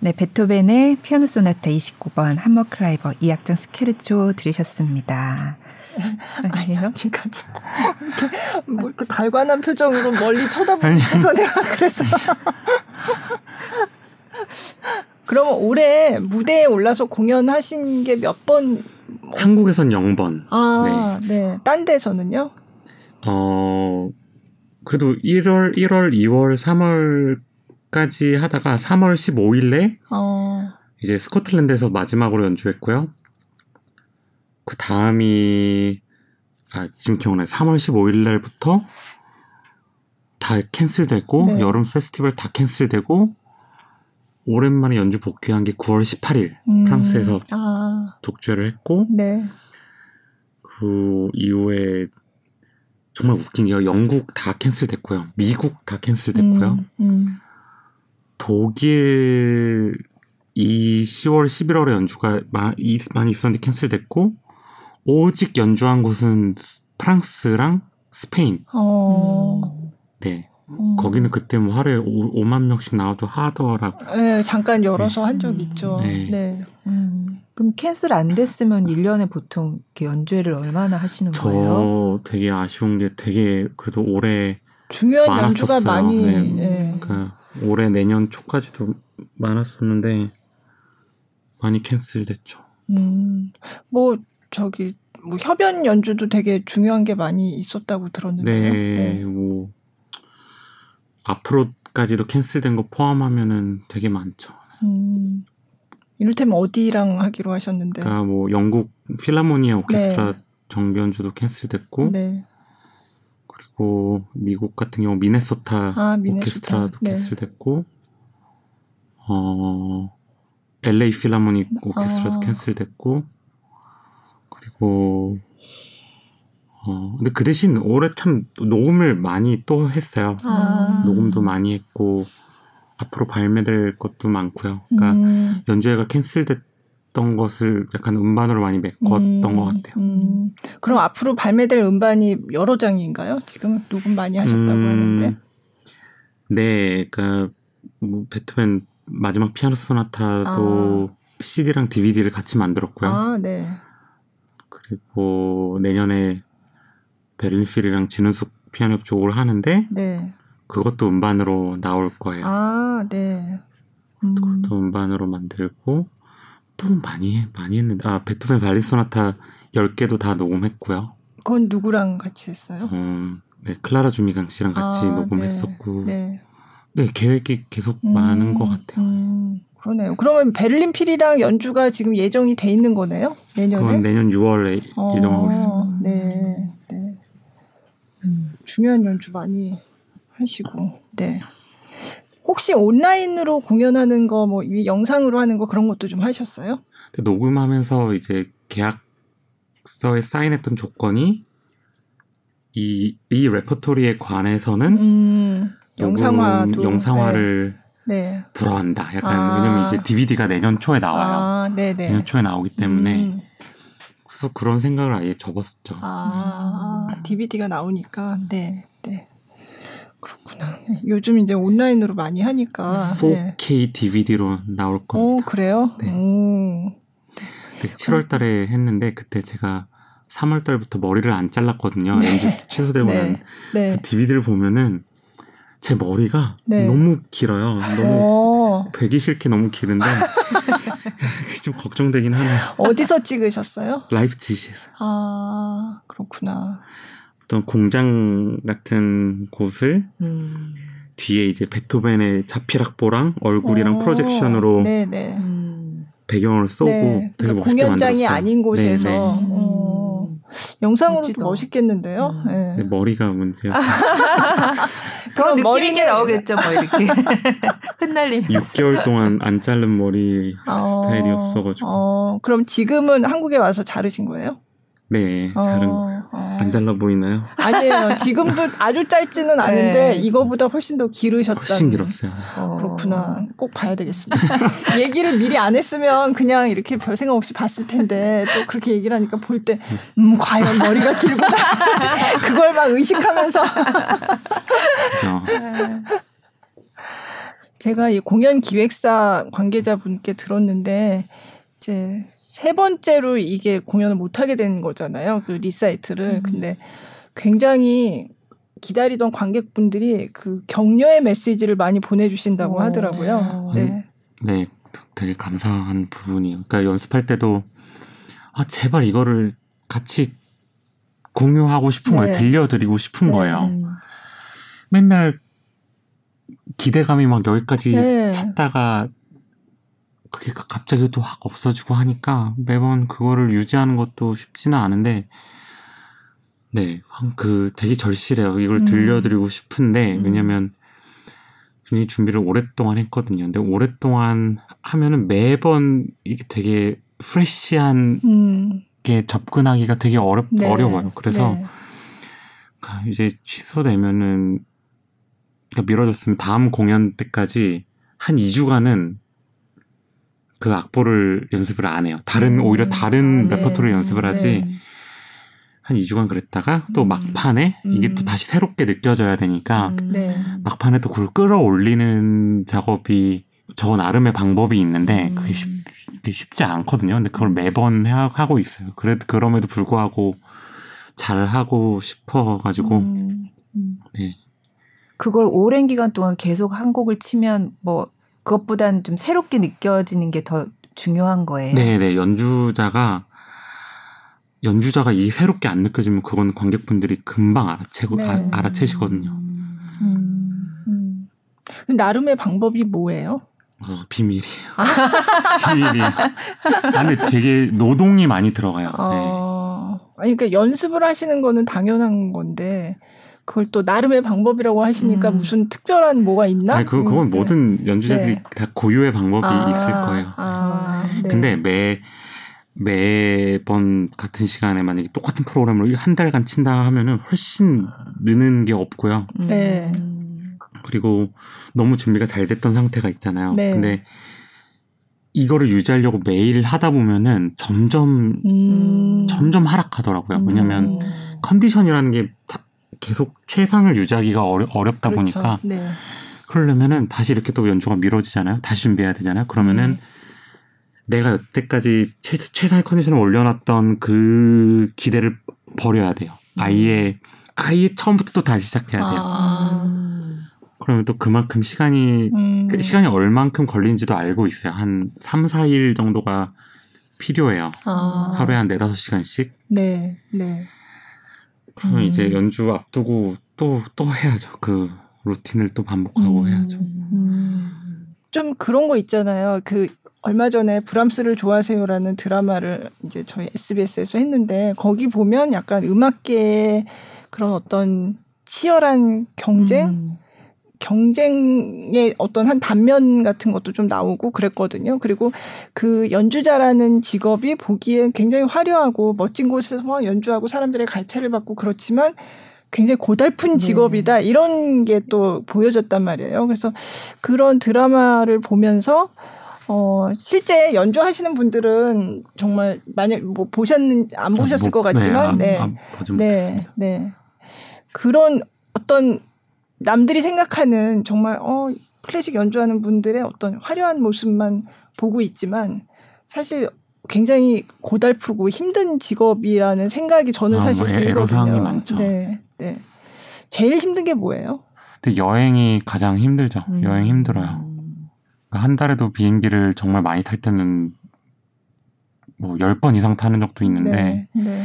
네, 베토벤의 피아노 소나타 29번 함머클라이버 2악장 스케르초 들으셨습니다. [LAUGHS] 아니에요? 지금 이렇게 [LAUGHS] 뭐 이렇게 달관한 표정으로 멀리 쳐다보면서 내가 그래서 [LAUGHS] 그러면 올해 무대에 올라서 공연하신 게 몇 번? 한국에선 0번. 아, 네. 네. 딴 데서는요? 어, 그래도 1월, 1월, 2월, 3월 까지 하다가 3월 15일에 어. 이제 스코틀랜드에서 마지막으로 연주했고요. 그 다음이 아 지금 기억나요. 3월 15일 날부터 다 캔슬되고 네. 여름 페스티벌 다 캔슬되고 오랜만에 연주 복귀한 게 9월 18일 음. 프랑스에서 아. 독주를 했고 네. 그 이후에 정말 웃긴 게 영국 다 캔슬됐고요. 미국 다 캔슬됐고요. 음, 음. 독일 이 10월 11월에 연주가 많이 있었는데 캔슬됐고 오직 연주한 곳은 프랑스랑 스페인. 어. 네. 음. 거기는 그때 뭐 하루에 5, 만 명씩 나와도 하더라고. 네, 잠깐 열어서 네. 한적 있죠. 네. 네. 음. 그럼 캔슬 안 됐으면 1년에 보통 연주회를 얼마나 하시는 저 거예요? 저 되게 아쉬운 게 되게 그래도 올해 중요한 많았었어요. 연주가 많이 네. 네. 그러니까 올해 내년 초까지도 많았었는데 많이 캔슬됐죠. 음. 뭐 저기 뭐 협연 연주도 되게 중요한 게 많이 있었다고 들었는데요. 네, 네. 뭐 앞으로까지도 캔슬된 거 포함하면은 되게 많죠. 음, 이를테면 어디랑 하기로 하셨는데? 그러니까 뭐 영국 필라모니아 오케스트라 네. 정비 연주도 캔슬됐고, 네. 그리고 미국 같은 경우 미네소타 아, 오케스트라도 네. 캔슬됐고, 어 LA 필라모닉 오케스트라도 아. 캔슬됐고, 그리고 어 근데 그 대신 올해 참 녹음을 많이 또 했어요. 아. 녹음도 많이 했고 앞으로 발매될 것도 많고요. 그러니까 음. 연주회가 캔슬됐 던 것을 약간 음반으로 많이 메꿨던 음. 것 같아요. 음. 그럼 앞으로 발매될 음반이 여러 장인가요? 지금 녹음 많이 하셨다고 음. 하는데. 네, 그러니까 뭐 베토벤 마지막 피아노 소나타도 아. CD랑 DVD를 같이 만들었고요. 아, 네. 그리고 내년에 베를린 필이랑 진우숙 피아노 쪽을 하는데 네. 그것도 음반으로 나올 거예요. 아, 네. 음. 그것도 음반으로 만들고 또 많이 해, 많이 했는데 아 베토벤 발리 소나타 10개도 다 녹음했고요. 그건 누구랑 같이 했어요? 음, 네, 클라라 주미강 씨랑 같이 아, 녹음했었고. 네. 네. 네. 계획이 계속 음, 많은 것 같아요. 음. 그러네요. 그러면 베를린 필이랑 연주가 지금 예정이 돼 있는 거네요? 내년에? 그건 내년 6월에 어, 예정하고 있습니다. 네, 네. 음, 중요한 연주 많이 하시고, 네. 혹시 온라인으로 공연하는 거, 뭐, 영상으로 하는 거 그런 것도 좀 하셨어요? 녹음하면서 이제 계약서에 사인했던 조건이 이, 이 레퍼토리에 관해서는 음, 영상화도, 영상화를 네. 네. 불어한다. 약간 아. 왜냐면 이제 DVD가 내년 초에 나와요. 아, 내년 초에 나오기 때문에 음. 그래서 그런 생각을 아예 접었었죠. 아, 음. DVD가 나오니까 네, 네. 그렇구나. 네. 요즘 이제 온라인으로 많이 하니까 4K 네. DVD로 나올 겁니다. 오, 그래요? 네. 오. 7월 달에 했는데 그때 제가 3월 달부터 머리를 안 잘랐거든요. 네. 연주 취소되고 네. 난 네. DVD를 보면은 제 머리가 네. 너무 길어요. 너무 오. 되기 싫게 너무 기른데 [LAUGHS] 좀 걱정되긴 하네요. 어디서 찍으셨어요? 라이프치히에서. 아 그렇구나. 어떤 공장 같은 곳을 음. 뒤에 이제 베토벤의 자필악보랑 얼굴이랑 오. 프로젝션으로 네네. 네. 음. 배경을 쏘고 네. 되게 그러니까 공연장이 만들었어요. 아닌 곳에서. 네네. 네. 영상으로 도 멋있겠는데요. 음. 네. 네. 머리가 문제요. 더 느낌 있게 나오겠죠, 뭐 이렇게 [LAUGHS] 흩날리면서. 6개월 동안 안 자른 머리 어, 스타일이었어가지고. 어, 그럼 지금은 한국에 와서 자르신 거예요? 네, 자른 어, 어. 안 잘라 보이나요? 아니에요. 지금도 아주 짧지는 않은데 네. 이거보다 훨씬 더 기르셨다. 훨씬 길었어요. 어, 그렇구나. 꼭 봐야 되겠습니다. [LAUGHS] 얘기를 미리 안 했으면 그냥 이렇게 별 생각 없이 봤을 텐데 또 그렇게 얘기를 하니까 볼 때 음, 과연 머리가 길구나. [LAUGHS] 그걸 막 의식하면서. 제가 이 공연 기획사 관계자분께 들었는데 이제 세 번째로 이게 공연을 못 하게 된 거잖아요. 그 리사이틀을. 음. 근데 굉장히 기다리던 관객분들이 그 격려의 메시지를 많이 보내주신다고 오. 하더라고요. 네. 네, 되게 감사한 부분이에요. 그러니까 연습할 때도 아 제발 이거를 같이 공유하고 싶은 네. 거예요. 들려드리고 싶은 네. 거예요. 맨날 기대감이 막 여기까지 네. 찼다가 그게 갑자기 또 확 없어지고 하니까 매번 그거를 유지하는 것도 쉽지는 않은데 네, 그 되게 절실해요. 이걸 음. 들려드리고 싶은데 음. 왜냐면 굉장히 준비를 오랫동안 했거든요. 근데 오랫동안 하면은 매번 이게 되게 프레시한 음. 게 접근하기가 되게 어렵 네. 어려워요. 그래서 네. 이제 취소되면은 그러니까 미뤄졌으면 다음 공연 때까지 한 2주간은 그 악보를 연습을 안 해요. 다른 음. 오히려 다른 아, 레퍼토리 네. 연습을 하지. 네. 한 2주간 그랬다가 또 음. 막판에 음. 이게 또 다시 새롭게 느껴져야 되니까 음. 네. 막판에 또 그걸 끌어올리는 작업이 저 나름의 방법이 있는데 음. 그게, 쉽, 쉽지 않거든요. 근데 그걸 매번 해, 하고 있어요. 그래도 그럼에도 불구하고 잘 하고 싶어 가지고 음. 네. 그걸 오랜 기간 동안 계속 한 곡을 치면 뭐 그것보단 좀 새롭게 느껴지는 게 더 중요한 거예요. 네, 네. 연주자가 연주자가 이 새롭게 안 느껴지면 그건 관객분들이 금방 알아채고 네. 아, 알아채시거든요. 음, 음. 나름의 방법이 뭐예요? 어, 비밀이에요. [LAUGHS] 비밀이에요. 아, 근데 되게 노동이 많이 들어가요. 어... 네. 아니 그러니까 연습을 하시는 거는 당연한 건데 그걸 또 나름의 방법이라고 하시니까 음. 무슨 특별한 뭐가 있나? 아니, 그, 그건 네. 모든 연주자들이 네. 다 고유의 방법이 아, 있을 거예요. 아, 네. 근데 매 매번 같은 시간에 만약에 똑같은 프로그램을 한 달간 친다 하면은 훨씬 느는 게 없고요. 네. 그리고 너무 준비가 잘 됐던 상태가 있잖아요. 네. 근데 이거를 유지하려고 매일 하다 보면은 점점 음. 점점 하락하더라고요. 왜냐면 음. 컨디션이라는 게 계속 최상을 유지하기가 어려, 어렵 다 그렇죠. 보니까 네. 그러려면은 다시 이렇게 또 연주가 미뤄지잖아요. 다시 준비해야 되잖아요. 그러면은 음. 내가 여태까지 최, 최상의 컨디션을 올려놨던 그 기대를 버려야 돼요. 음. 아예 아예 처음부터 또 다시 시작해야 돼요. 아. 그러면 또 그만큼 시간이 음. 그 시간이 얼만큼 걸린지도 알고 있어요. 한 3, 4일 정도가 필요해요. 아. 하루에 한 4, 5시간씩. 네. 네. 그러면 음. 이제 연주 앞두고 또 또 해야죠. 그 루틴을 또 반복하고 음. 해야죠. 음. 좀 그런 거 있잖아요. 그 얼마 전에 브람스를 좋아하세요라는 드라마를 이제 저희 SBS에서 했는데 거기 보면 약간 음악계의 그런 어떤 치열한 경쟁 음. 경쟁의 어떤 한 단면 같은 것도 좀 나오고 그랬거든요. 그리고 그 연주자라는 직업이 보기엔 굉장히 화려하고 멋진 곳에서 연주하고 사람들의 갈채를 받고 그렇지만 굉장히 고달픈 네. 직업이다 네. 이런 게 또 보여졌단 말이에요. 그래서 그런 드라마를 보면서 어, 실제 연주하시는 분들은 정말 만약 뭐 보셨는 안 보셨을 뭐, 것 같지만 네, 네, 네, 네, 그런 어떤 남들이 생각하는 정말 어 클래식 연주하는 분들의 어떤 화려한 모습만 보고 있지만 사실 굉장히 고달프고 힘든 직업이라는 생각이 저는 아, 사실 뭐 들거든요. 많죠. 네, 네. 제일 힘든 게 뭐예요? 근데 여행이 가장 힘들죠. 음. 여행 힘들어요. 그러니까 한 달에도 비행기를 정말 많이 탈 때는 뭐 10번 이상 타는 적도 있는데 네, 네.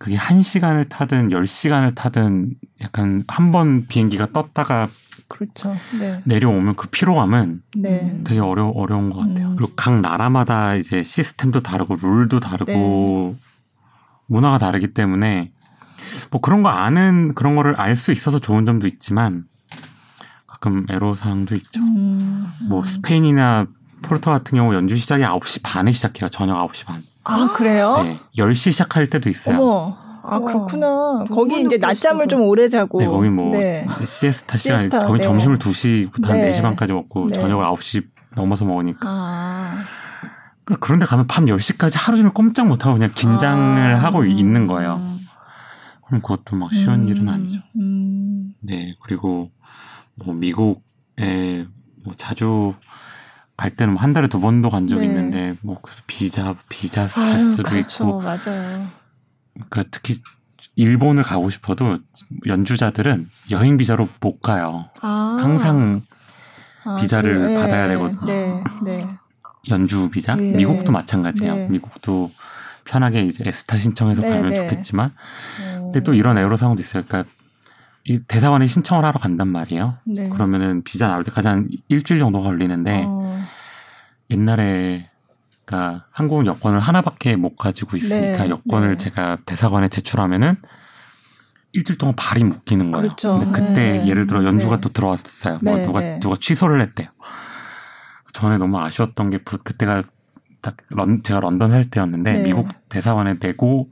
그게 1시간을 타든 10시간을 타든 약간 한 번 비행기가 떴다가 그렇죠. 네. 내려오면 그 피로감은 네. 되게 어려 어려운 것 같아요. 음. 그리고 각 나라마다 이제 시스템도 다르고 룰도 다르고 네. 문화가 다르기 때문에 뭐 그런 거 아는 그런 거를 알 수 있어서 좋은 점도 있지만 가끔 애로 사항도 있죠. 음. 뭐 스페인이나 포르투 같은 경우 연주 시작이 9시 반에 시작해요. 저녁 9시 반. 아, 그래요? 네. 10시 시작할 때도 있어요. 어머. 아, 그렇구나. 거기 이제 낮잠을 좀 오래 자고. 네, 거기 뭐, 네. 시에스타 시간, 시에스타, 거기 네. 점심을 2시부터 한 4시 반까지 먹고, 네. 저녁을 9시 넘어서 먹으니까. 아. 그러니까 그런데 가면 밤 10시까지 하루 종일 꼼짝 못하고 그냥 긴장을 아. 하고 있는 거예요. 그럼 그것도 막 쉬운 음. 일은 아니죠. 음. 네, 그리고 뭐 미국에 뭐 자주 갈 때는 뭐한 달에 두 번도 간 적이 네. 있는데 뭐 비자 비자 스트레스도 아유, 그렇죠. 있고 맞아요. 그러니까 특히 일본을 가고 싶어도 연주자들은 여행 비자로 못 가요. 아. 항상 아, 비자를 그, 네. 받아야 되거든요. 네, 네. 연주 비자. 네. 미국도 마찬가지예요. 네. 미국도 편하게 이제 에스타 신청해서 네, 가면 좋겠지만, 어. 근데 또 이런 에어로 상황도 있어요. 그러니까 이 대사관에 신청을 하러 간단 말이에요. 그러면은 비자 나올 때까지 한 일주일 정도 걸리는데 어. 옛날에 그러니까 한국 여권을 하나밖에 못 가지고 있으니까 네, 여권을 네. 제가 대사관에 제출하면은 일주일 동안 발이 묶이는 거예요. 그렇죠. 근데 그때 네. 예를 들어 연주가 네. 또 들어왔어요. 뭐 네, 누가 네. 누가 취소를 했대요. 전에 너무 아쉬웠던 게 그때가 딱 런, 제가 런던 살 때였는데 미국 대사관에 내고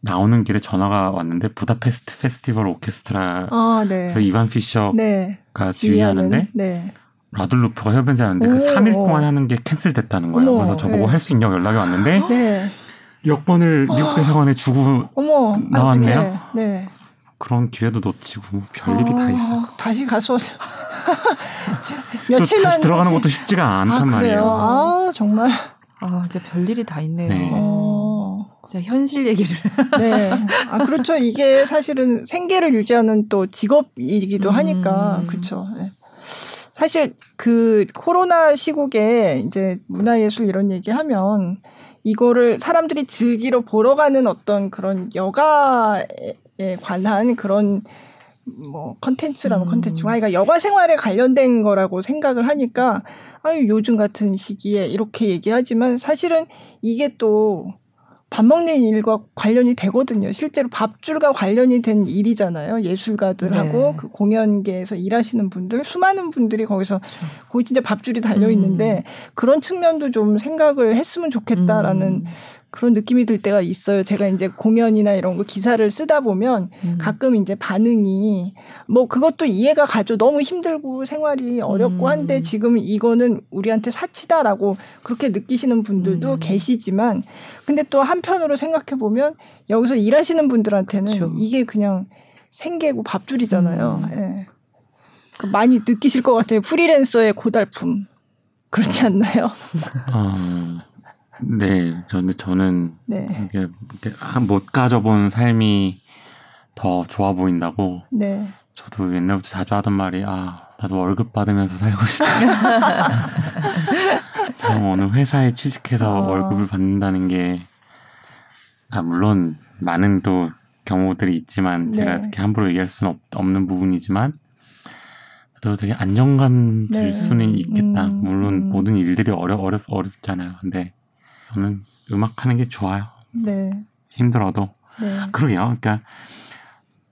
나오는 길에 전화가 왔는데 부다페스트 페스티벌 오케스트라에서 아, 이반 피셔가 지휘하는데 라들루프가 협연자였는데 그 3일 동안 하는 게 캔슬됐다는 거예요. 어머, 그래서 저보고 네. 할수 있냐고 연락이 왔는데 [GASPS] 네. 여권을 미국 대사관에 주고 어머, 나왔네요. 네. 그런 기회도 놓치고 별일이 아, 다 있어요. 다시 가서 [LAUGHS] 며칠만 다시 들어가는 것도 쉽지가 않단 아, 말이에요. 아 정말 아 진짜 별일이 다 있네요. 네. 어. 자 현실 얘기를. 네. 아 그렇죠. 이게 사실은 생계를 유지하는 또 직업이기도 음. 하니까 그렇죠. 네. 사실 그 코로나 시국에 이제 문화예술 이런 얘기 하면 이거를 사람들이 즐기러 보러 가는 어떤 그런 여가에 관한 그런 뭐 컨텐츠라면 음. 컨텐츠 그러니까 여가 생활에 관련된 거라고 생각을 하니까 아유 요즘 같은 시기에 이렇게 얘기하지만 사실은 이게 또 밥 먹는 일과 관련이 되거든요. 실제로 밥줄과 관련이 된 일이잖아요. 예술가들하고 네. 그 공연계에서 일하시는 분들, 수많은 분들이 거기서. 거기 진짜 밥줄이 달려 있는데 음. 그런 측면도 좀 생각을 했으면 좋겠다라는 음. 그런 느낌이 들 때가 있어요. 제가 이제 공연이나 이런 거 기사를 쓰다 보면 음. 가끔 이제 반응이 뭐 그것도 이해가 가죠. 너무 힘들고 생활이 어렵고 음. 한데 지금 이거는 우리한테 사치다라고 그렇게 느끼시는 분들도 음. 계시지만 근데 또 한편으로 생각해 보면 여기서 일하시는 분들한테는 그쵸. 이게 그냥 생계고 밥줄이잖아요. 음. 예. 그 많이 느끼실 것 같아요. 프리랜서의 고달픔. 그렇지 않나요? [LAUGHS] 아, 네, 저는 저는 네. 이게, 이게 못 가져본 삶이 더 좋아 보인다고. 네. 저도 옛날부터 자주 하던 말이 아 나도 월급 받으면서 살고 싶다. [LAUGHS] 참 어느 회사에 취직해서 어. 월급을 받는다는 게 아, 물론 많은 또 경우들이 있지만 제가 네. 이렇게 함부로 얘기할 수는 없, 없는 부분이지만 또 되게 안정감 들 네. 수는 있겠다. 음, 물론 음. 모든 일들이 어려 어렵 어렵잖아요. 근데 저는 음악 하는 게 좋아요. 네. 힘들어도. 네. 그러게요. 그러니까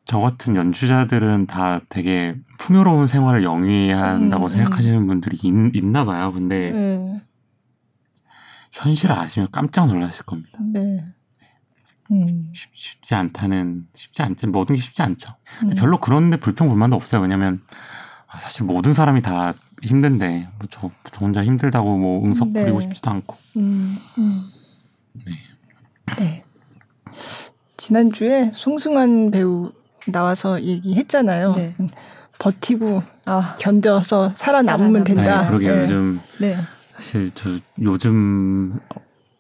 저 같은 연주자들은 다 되게 풍요로운 생활을 영위한다고 음, 음. 생각하시는 분들이 있, 나 봐요. 근데 네. 현실을 아시면 깜짝 놀라실 겁니다. 네. 음. 쉽, 지 않다는 쉽지 않죠. 모든 게 쉽지 않죠. 음. 별로 그런데 불평 불만도 없어요. 왜냐면 아, 사실 모든 사람이 다 힘든데 뭐 저, 저, 혼자 힘들다고 뭐 응석 네. 부리고 싶지도 않고. 음, 음. 네. 네. 지난주에 송승환 배우 나와서 얘기했잖아요. 네. 음, 버티고 아. 견뎌서 살아남으면 된다. 네, 그러게 네. 요즘 네. 사실 저 요즘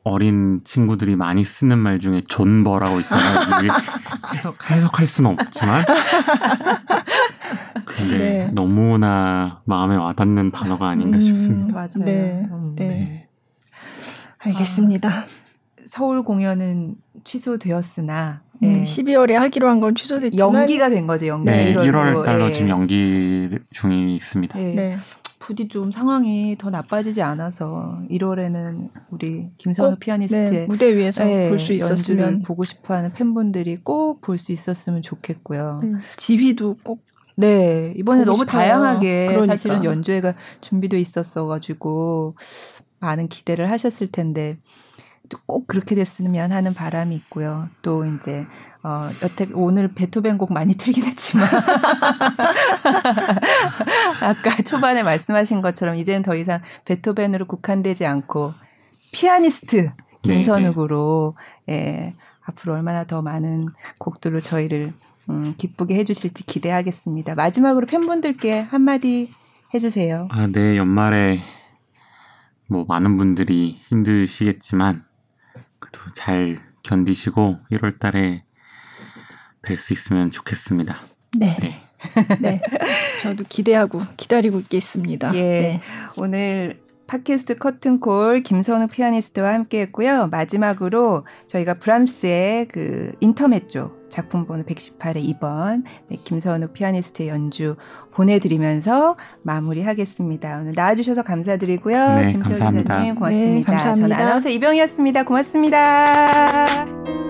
어린 친구들이 많이 쓰는 말 중에 존버라고 있잖아요. [LAUGHS] 해석 해석할 수는 없지만 [LAUGHS] 근데 네. 너무나 마음에 와닿는 단어가 아닌가 음, 싶습니다. 맞아요. 네. 음, 네. 네. 알겠습니다. 아, 서울 공연은 취소되었으나 음, 네. 12월에 하기로 한 건 취소됐지만 연기가 된 거죠. 연기 네, 1월 달로 예. 지금 연기 중이 있습니다. 네. 네. 부디 좀 상황이 더 나빠지지 않아서 1월에는 우리 김선우 피아니스트의 네, 무대 위에서 네, 볼수 있었으면 보고 싶어하는 팬분들이 꼭 볼 수 있었으면 좋겠고요. 네. 지휘도 꼭 네, 이번에 너무 싶어요. 다양하게 그러니까. 사실은 연주회가 준비돼 있었어 가지고 많은 기대를 하셨을 텐데 꼭 그렇게 됐으면 하는 바람이 있고요. 또 이제 어 여태 오늘 베토벤 곡 많이 틀긴 했지만 [LAUGHS] 아까 초반에 말씀하신 것처럼 이제는 더 이상 베토벤으로 국한되지 않고 피아니스트 김선욱으로 네, 네. 예, 앞으로 얼마나 더 많은 곡들로 저희를 음, 기쁘게 해주실지 기대하겠습니다. 마지막으로 팬분들께 한마디 해주세요. 아, 네, 연말에 뭐 많은 분들이 힘드시겠지만 그래도 잘 견디시고 1월 달에 뵐 수 있으면 좋겠습니다. 네. 네. 네. 저도 기대하고 기다리고 있겠습니다. 예. 네. 오늘 팟캐스트 커튼콜 김선우 피아니스트와 함께 했고요. 마지막으로 저희가 브람스의 그 인터메조 작품 번호 118의 2번 네, 김선우 피아니스트의 연주 보내드리면서 마무리하겠습니다. 오늘 나와주셔서 감사드리고요. 네, 김선우 감사합니다. 기자님 고맙습니다. 네, 감사합니다. 저는 아나운서 이병이었습니다. 고맙습니다.